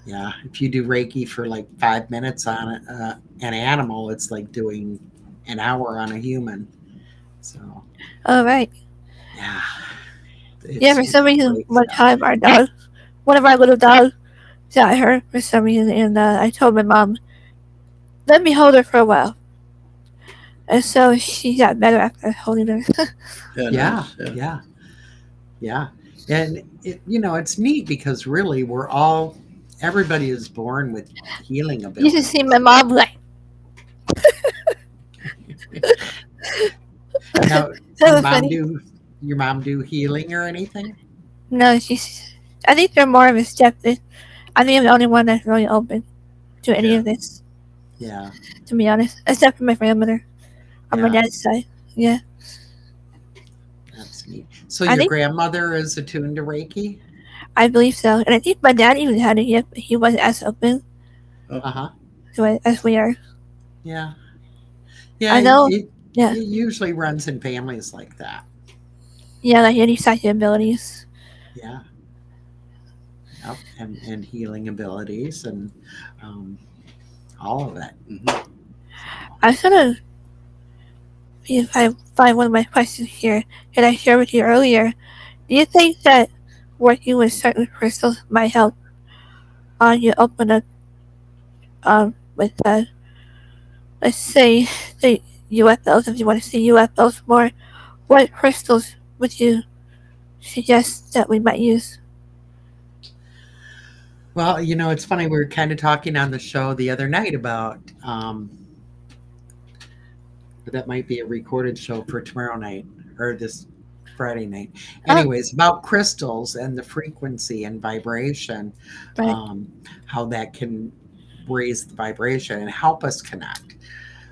Yeah. If you do Reiki for like five minutes on a, uh, an animal, it's like doing an hour on a human. So, All right. yeah. yeah, for some reason, one stuff. time our dog, one of our little dogs, got her for some reason, and uh, I told my mom, "Let me hold her for a while." And so she got better after holding her. [laughs] yeah, yeah, nice, yeah, yeah, And it, you know, it's neat because really we're all everybody is born with healing ability. you abilities. should see my mom like. [laughs] Now, [laughs] your mom do your mom do healing or anything? No, she's. I think they're more of a receptive. I think I'm the only one that's really open to any Yeah. of this, Yeah, to be honest, except for my grandmother on my dad's side. Yeah, that's neat. So I your grandmother is attuned to Reiki? I believe so, and I think my dad even had it yet, but he wasn't as open Uh huh. to it as we are. Yeah. Yeah. I know. It, Yeah. it usually runs in families like that. Yeah, like any psychic abilities. Yeah. Yep. And, and healing abilities and um, all of it. Mhm. I was gonna if I find one of my questions here that I shared with you earlier. Do you think that working with certain crystals might help uh, you open up um, with uh, let's say the UFOs, if you want to see UFOs more, what crystals would you suggest that we might use? Well, you know, it's funny. We were kind of talking on the show the other night about um, that might be a recorded show for tomorrow night or this Friday night. Oh. Anyways, about crystals and the frequency and vibration, Right. um, how that can raise the vibration and help us connect.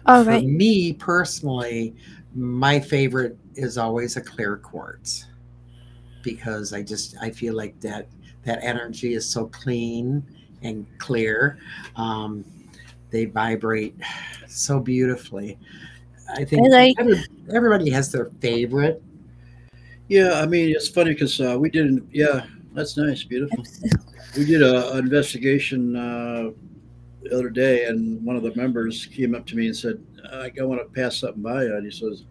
All For right. me personally, my favorite is always a clear quartz because I just I feel like that that energy is so clean and clear. Um, they vibrate so beautifully. I think I like- every- everybody has their favorite. Yeah, I mean it's funny because uh, we did. not Yeah, that's nice, beautiful. We did a, an investigation uh, the other day, and one of the members came up to me and said, "I, want to pass something by you." And he says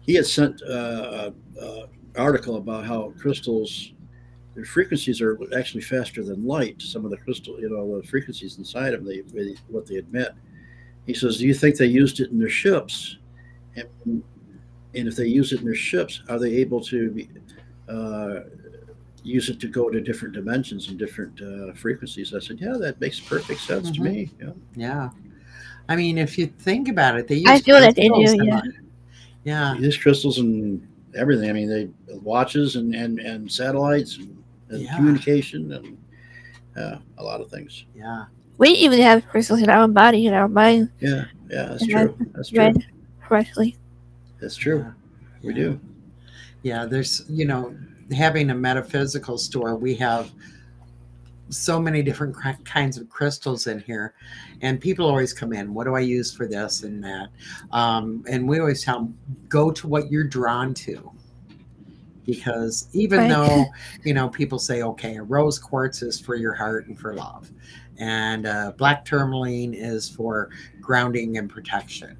he had sent uh, an article about how crystals, their frequencies are actually faster than light. Some of the crystal, you know, the frequencies inside of them, they, they what they emit. He says, "Do you think they used it in their ships?" And, and if they use it in their ships, are they able to be, uh, use it to go to different dimensions and different uh, frequencies? I said, yeah, that makes perfect sense to Mhm. me. Yeah. Yeah, I mean, if you think about it, they use I feel that they do, crystals yeah. it. Yeah, These crystals and everything. I mean, they watches and and, and satellites and, and Yeah. communication and uh, a lot of things. yeah. We even have crystals in our own body, in our mind, Yeah, yeah, that's And true. That's true. correctly. That's true. Yeah. We Yeah. do. Yeah, there's, you know, having a metaphysical store, we have so many different ki- kinds of crystals in here. And people always come in, what do I use for this and that? Um, and we always tell them, go to what you're drawn to. Because even Right. though, [laughs] you know, people say, okay, a rose quartz is for your heart and for love, and uh, black tourmaline is for grounding and protection.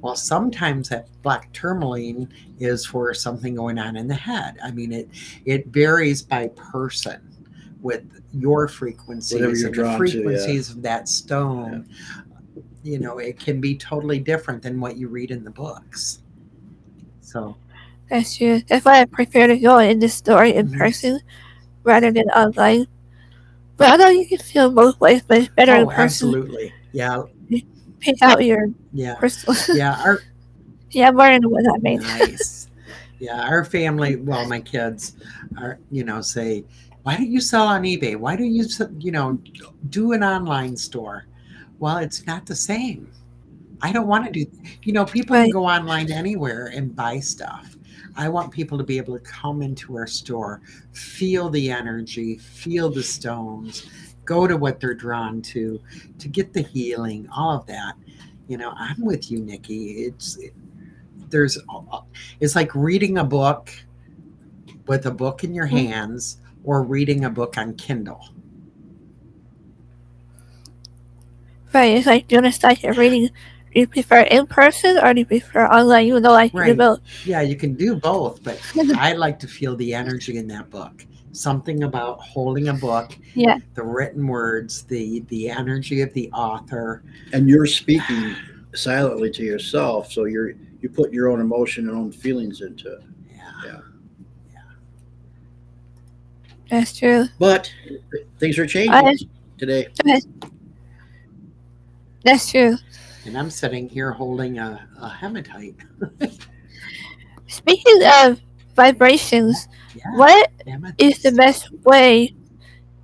Well, sometimes that black tourmaline is for something going on in the head. I mean, it it varies by person with your frequencies you're and drawn the to, yeah. frequencies of that stone. You know, it can be totally different than what you read in the books. So, That's true. That's why I prefer to go in the store in Mhm. person rather than online. But I know you can feel both ways, but it's better in oh, person. absolutely, yeah, Pick out your yeah, crystals. [laughs] yeah. Our yeah, I'm learning what that means. nice. Yeah, our family, well, my kids are, you know, say, why don't you sell on eBay? Why don't you, you know, do an online store? Well, it's not the same. I don't want to do, you know, people can go online anywhere and buy stuff. I want people to be able to come into our store, feel the energy, feel the stones, go to what they're drawn to, to get the healing, all of that. You know, I'm with you, Nikki. It's, there's it's like reading a book with a book in your Mhm. hands or reading a book on Kindle. Right, it's like doing a second reading. Do you prefer in person or do you prefer online? You know, like Right. you both. Yeah, you can do both, but [laughs] I like to feel the energy in that book. Something about holding a book, Yeah. the written words, the the energy of the author. And you're speaking silently to yourself, so you're you put your own emotion and own feelings into it. Yeah. yeah, That's true. But things are changing I- today. That's true. And I'm sitting here holding a, a hematite. [laughs] Speaking of vibrations, Yeah. what is the best way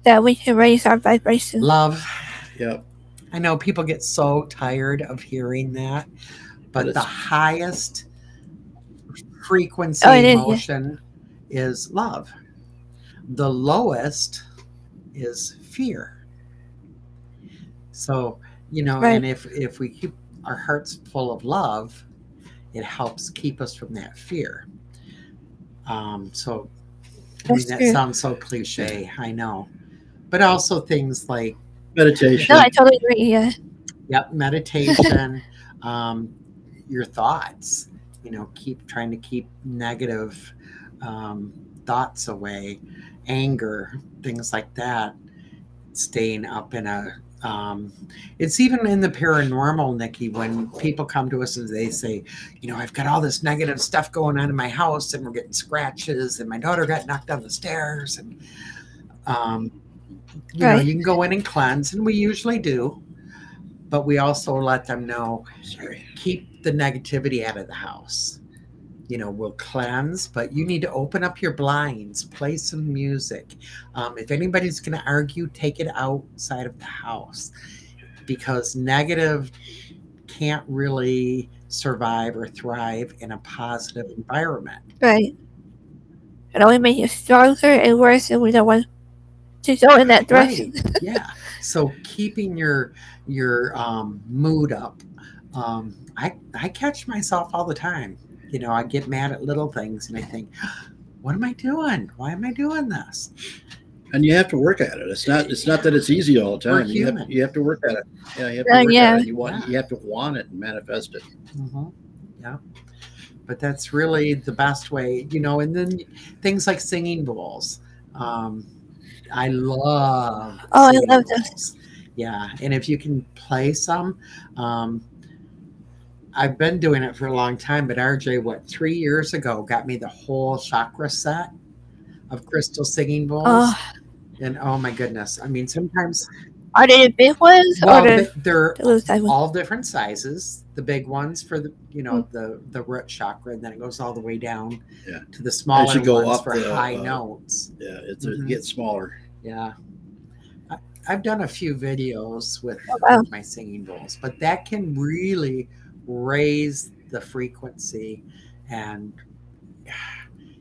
that we can raise our vibration? Love. Yep. I know people get so tired of hearing that, but But the highest frequency Oh, it is, yeah. emotion is love. The lowest is fear. So, you know, Right. and if if we keep our hearts full of love, it helps keep us from that fear. Um, so I mean that true. sounds so cliche, I know. But also things like Meditation. No, I totally agree. Yeah. Yep, meditation, [laughs] um, your thoughts. You know, keep trying to keep negative um, thoughts away, anger, things like that. Staying up in a, Um, it's even in the paranormal, Nikki, when people come to us and they say, you know, I've got all this negative stuff going on in my house and we're getting scratches and my daughter got knocked down the stairs. And, um, you know, you can go in and cleanse, and we usually do, but we also let them know keep the negativity out of the house. You know, we'll cleanse, but you need to open up your blinds, play some music. Um, if anybody's going to argue, take it outside of the house because negative can't really survive or thrive in a positive environment. Right. It only makes you stronger and worse, and we don't want to go in that direction. Right. [laughs] yeah. So keeping your your um, mood up. Um, I I catch myself all the time. You know, I get mad at little things, and I think, [gasps] "What am I doing? Why am I doing this?" And you have to work at it. It's not. It's not that it's easy all the time. You have, you have to work at it. Yeah, you have to Uh, work yeah. at it. You want. Yeah. You have to want it and manifest it. Mhm. Yeah. But that's really the best way, you know. And then things like singing bowls. Um, I love. Oh, I singing love those. Yeah, and if you can play some, um, I've been doing it for a long time. But Arjay, what three years ago, got me the whole chakra set of crystal singing bowls. Oh, And oh my goodness, I mean, sometimes are they the big ones well, or the, they- they're the ones? all different sizes. The big ones for the you know Hmm. the the root chakra, and then it goes all the way down Yeah. to the smaller you go ones up for the, high uh, notes. Yeah, it's, it gets smaller. Yeah, I, I've done a few videos with, Oh, wow. with my singing bowls, but that can really raise the frequency and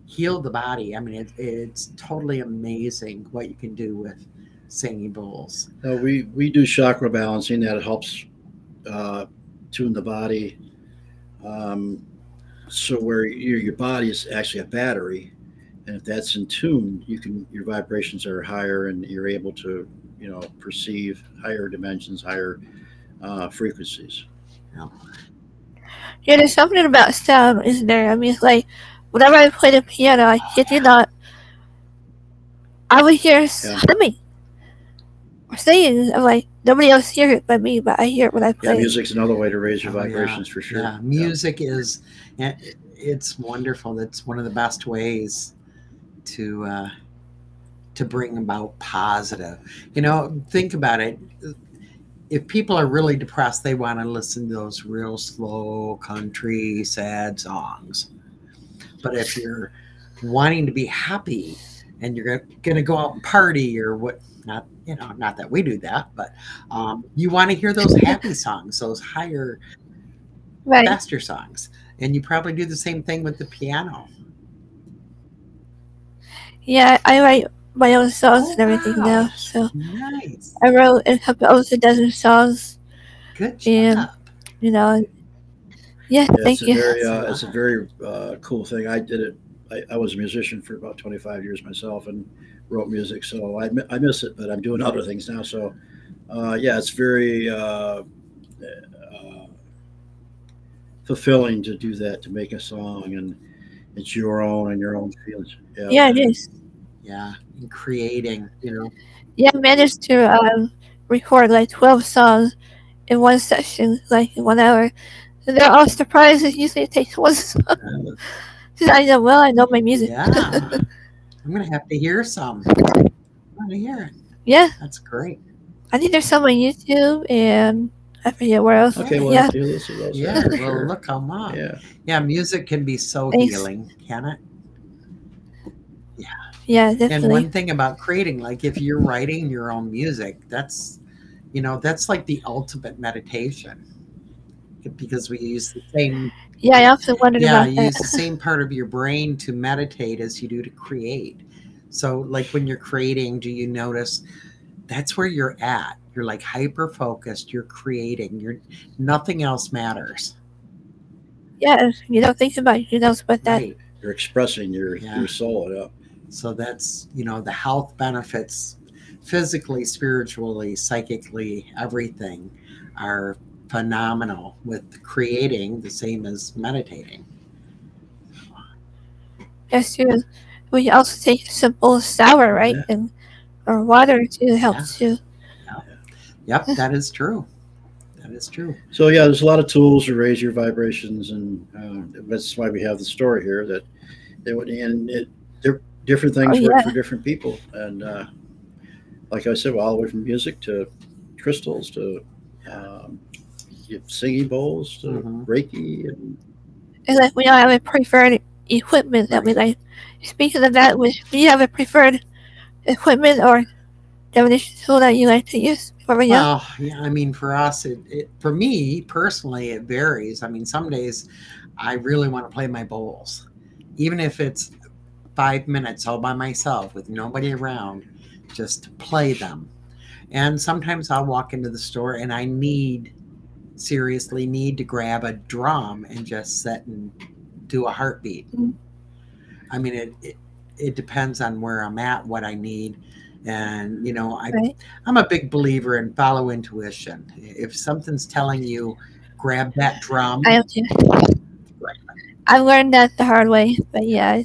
heal the body. I mean, it, it's totally amazing what you can do with singing bowls. No, we we do chakra balancing that helps uh, tune the body. Um, so where your your body is actually a battery, and if that's in tune, you can your vibrations are higher, and you're able to you know perceive higher dimensions, higher uh, frequencies. Yeah, there's something about sound, isn't there? I mean, it's like whenever I play the piano, I kid you not, I would hear Yeah. humming or singing. I'm like, nobody else hears it but me, but I hear it when I play. Yeah, play. music's another way to raise your Oh, yeah. vibrations for sure. Yeah, music is, it's wonderful. That's one of the best ways to uh, to bring about positive. You know, think about it. If people are really depressed, they want to listen to those real slow country sad songs. But if you're wanting to be happy and you're going to go out and party or what not you know not that we do that but um, you want to hear those happy songs those higher Right. faster songs. And you probably do the same thing with the piano. Yeah, I write my own songs and everything wow. now. So Nice. I wrote a couple almost a dozen songs. Good job. Yeah. You know. Yeah, Yeah, thank it's a you. very uh, it's a very uh, cool thing. I did it. I, I was a musician for about 25 years myself and wrote music. So I, I miss it, but I'm doing other things now. So uh, yeah, it's very uh, uh, fulfilling to do that, to make a song and it's your own and your own feelings. Yeah. Yeah, it is. Yeah. And creating, you know. Yeah, I managed to um, record like 12 songs in one session, like in one hour. And they're all surprised. Usually it takes [laughs] one song. 'Cause I know, well, I know my music. yeah. [laughs] I'm going to have to hear some. I want to hear it. Yeah, That's great. I think there's some on YouTube and I forget where else. Okay. Well, yeah, do listen to those. Yeah. Well, look how much. Yeah. Yeah. Music can be so Thanks. healing, can it? Yeah, Yeah, definitely. And one thing about creating, like if you're writing your own music, that's, you know, that's like the ultimate meditation eh, because we use the same yeah, I often wondered yeah about you use the same part of your brain to meditate as you do to create so like when you're creating do you notice that's where you're at you're like hyper focused you're creating you're nothing else matters Yeah, you don't think about anything else but that. right You're expressing your Yeah. your soul. Yeah. So that's you know the health benefits physically spiritually psychically everything are phenomenal with creating the same as meditating Yes, too. We also take a simple shower, right? Yeah. And or water to help Yeah. too. Yep, that is true. That is true. So yeah, there's a lot of tools to raise your vibrations, and uh, that's why we have the story here. That they would, and it, they're different things Oh, work yeah. for different people, and uh, like I said, well, all the way from music to crystals to um, singing bowls to Mhm. Reiki, and It's like we all have a preferred equipment that we like. Speaking of that, would do you have a preferred equipment or divination tool that you like to use? Well, yeah, I mean, for us, it, it for me personally, it varies. I mean, some days I really want to play my bowls, even if it's five minutes all by myself with nobody around, just to play them. And sometimes I'll walk into the store and I need, seriously, need to grab a drum and just sit and do a heartbeat. Mhm. I mean, it, it it depends on where I'm at, what I need, and you know, I right. I'm a big believer in follow intuition. If something's telling you grab that drum, I. I've learned that the hard way, but yeah,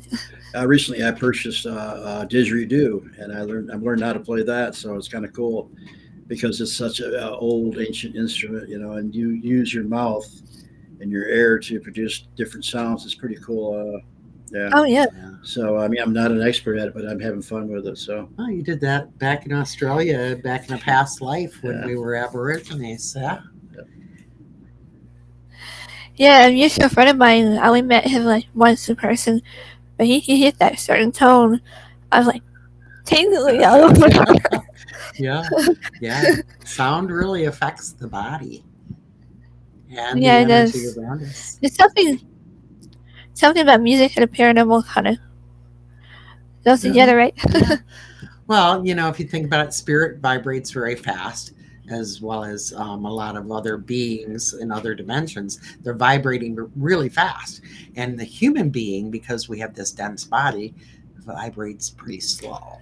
uh, recently I purchased uh, uh, didgeridoo, and I learned I've learned how to play that, so it's kind of cool because it's such an old ancient instrument, you know, and you use your mouth and your air to produce different sounds. It's pretty cool. Uh, yeah. oh yeah, Yeah. So I mean, I'm not an expert at it, but I'm having fun with it. So Oh, you did that back in Australia, back in a past life when Yeah. we were Aborigines. Yeah. yeah. I'm used to a friend of mine. I only met him like once in person, but he, he hit that certain tone. I was like all [laughs] over. Yeah. Yeah. Sound really affects the body. And Yeah, it does. It's something, something about music and a paranormal kind of goes Yeah. together, right? [laughs] Well, you know, if you think about it, spirit vibrates very fast, as well as um, a lot of other beings in other dimensions. They're vibrating really fast. And the human being, because we have this dense body, vibrates pretty slow.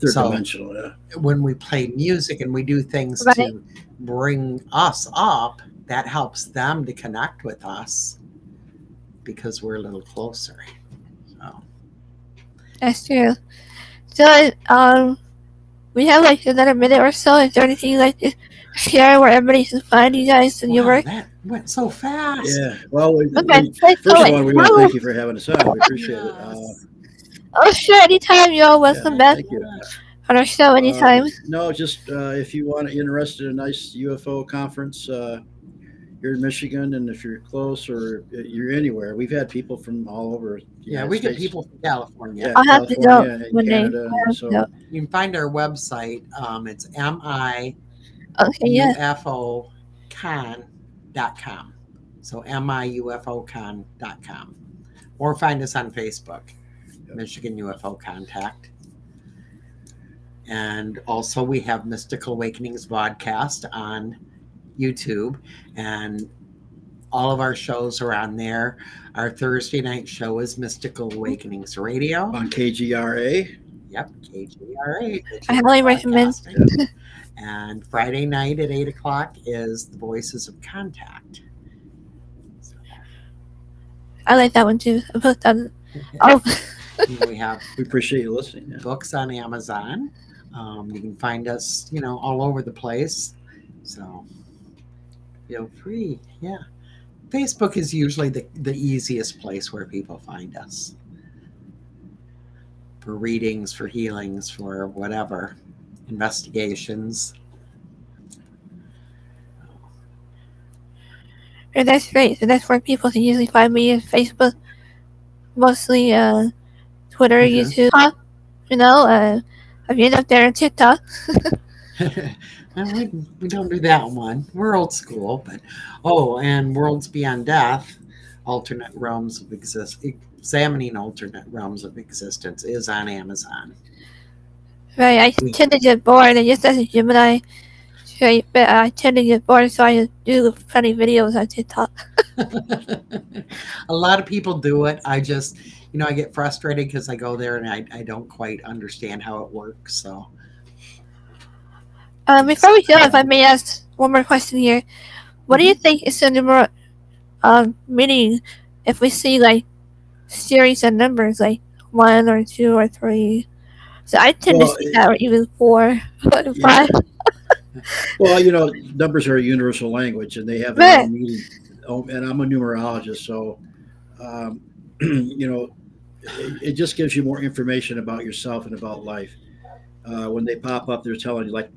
third So- dimensional. Yeah. When we play music and we do things Right. to bring us up, that helps them to connect with us because we're a little closer. So, That's true. So, um, we have like another minute or so. Is there anything you'd like to share where everybody can find you guys and your work? that went so fast. Yeah. Well, we, Okay, we- first of all, we want to thank you for having us on. We appreciate it. Uh, Oh, sure. Anytime. You're all welcome yeah, back Thank you. on our show. Anytime. Uh, no, just uh, if you want interested in a nice UFO conference, uh, you're in Michigan, and if you're close or you're anywhere, we've had people from all over. the Yeah, United we get people from California. Yeah, I'll have to go California and one day. Canada, I'll have so to go. You can find our website. Um, it's Okay. Yeah. miufocon.com. So miufocon.com. Or find us on Facebook, Michigan UFO Contact. And also, we have Mystical Awakenings podcast on YouTube. And all of our shows are on there. Our Thursday night show is Mystical Awakenings Radio. on KGRA. Yep, KGRA. I highly recommend. [laughs] And Friday night at eight o'clock is the Voices of Contact. So, I like that one too. I put that. [laughs] Oh, we have We appreciate you listening. Yeah. books on Amazon. Um, you can find us, you know, all over the place. So feel free. Yeah. Facebook is usually the, the easiest place where people find us for readings, for healings, for whatever, investigations. and that's great. So that's where people can usually find me. Is Facebook, mostly uh, Twitter, Mhm. YouTube. You know, uh, I've been up there on TikTok. [laughs] [laughs] We, we don't do that one. We're old school, but oh, and Worlds Beyond Death, alternate realms of exist, examining alternate realms of existence is on Amazon. Right, I tend to get bored, I just as a Gemini trait, but I tend to get bored, so I do funny videos on TikTok. [laughs] a lot of people do it. I just, you know, I get frustrated because I go there and I, I don't quite understand how it works. So, Um, before we go, if I may ask one more question here, what do you think is the number, um, meaning if we see like series of numbers, like one or two or three? So I tend Well, to see it- that, or even four, [laughs] or Yeah. five. [laughs] Well, you know, numbers are a universal language, and they have Right. meaning. Oh, and I'm a numerologist, so um, [clears throat] you know, it, it just gives you more information about yourself and about life. Uh, when they pop up, they're telling you like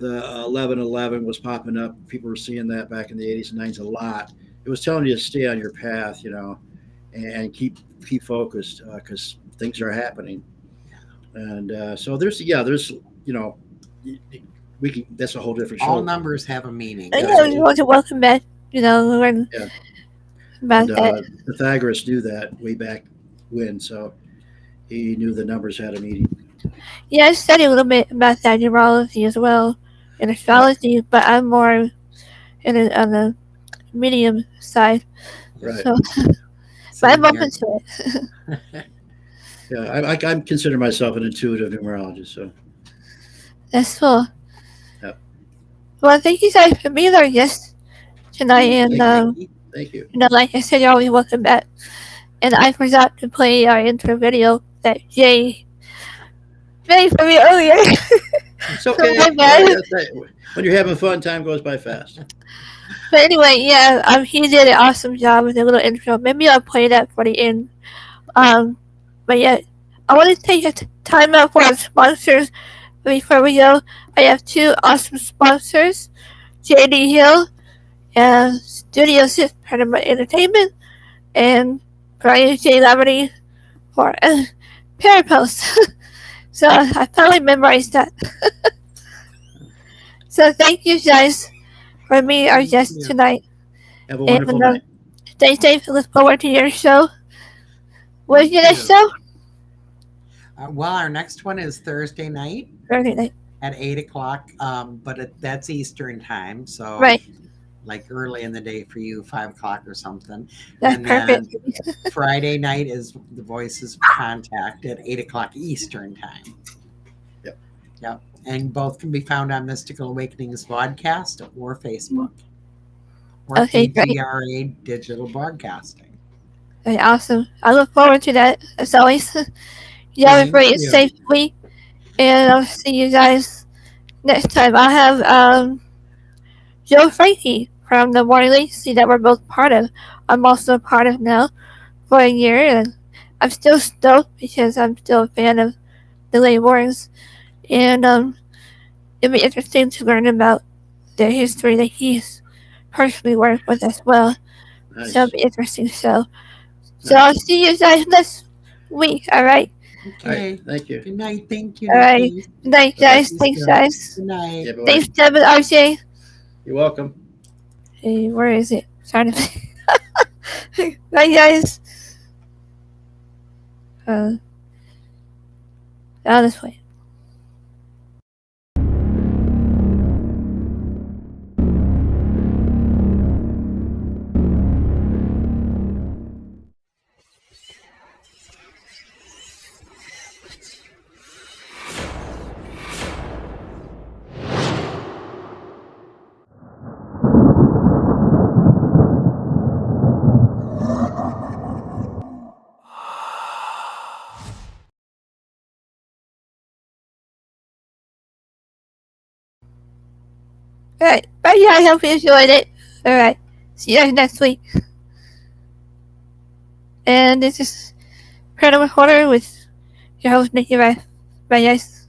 the 1111 was popping up. People were seeing that back in the 80s and 90s a lot. It was telling you to stay on your path, you know, and, and keep keep focused because things are happening. And uh, so there's yeah, there's you know, we can. That's a whole different show. All numbers have a meaning. I know you want to welcome back, you know, learn Yeah. about And, that. uh, Pythagoras knew that way back when, so he knew the numbers had a meaning. Yeah, I studied a little bit about that numerology as well, and astrology, but I'm more in a, on the medium side. Right. So, So [laughs] but I'm open to it. [laughs] Yeah, I, I, I consider myself an intuitive numerologist. So That's cool. Yep. Well, thank you guys for being our guest tonight, and Thank um, thank you. you know, like I said, you're always welcome back. And I forgot to play our intro video that Jay played for me earlier. [laughs] It's okay. my bad. When you're having fun, time goes by fast. But anyway, yeah, um, he did an awesome job with the little intro. Maybe I'll play that for the end. Um, but yeah, I want to take a t- time out for our sponsors. Before we go, I have two awesome sponsors: JD Hill and Studio Six Tournament Entertainment, and Brian J. Laverty for uh, Parapost. [laughs] so I finally memorized that. [laughs] so thank you guys for being our Thank guest you. tonight. Have a wonderful And, uh, night. Stay safe. Look forward to your show. What's your next show? Uh, well, our next one is Thursday night Thursday night. at eight o'clock, um, but it, that's Eastern time, so Right. Like early in the day for you, five o'clock or something. That's And then- perfect. [laughs] Friday night is the Voices of Contact at eight o'clock Eastern time. Yep. Yep. And both can be found on Mystical Awakenings podcast or Facebook. Or Okay, great. KGRA Digital Broadcasting. Very awesome. I look forward to that as always. [laughs] You have a Thank great and safe week. And I'll see you guys next time. I have um, Joe Frankie from the Warren Legacy that we're both part of. I'm also a part of now for a year. And I'm still stoked because I'm still a fan of the Lady Warrens. And um, it'll be interesting to learn about the history that he's personally worked with as well. Nice. So it'll be interesting. So, so I'll see you guys next week. All right. All Okay. right, thank you. Good night. Thank you. All right. Good night, guys. Thanks, guys. Good night. Yeah. Thanks, Deb and Arjay. You're welcome. Hey, where is it? Sorry. [laughs] Bye, guys. Uh, down this way. Alright, bye, guys. I hope you enjoyed it. Alright, see you guys next week. And this is Paranormal Horror with your host, Nikki Bye. Bye, guys.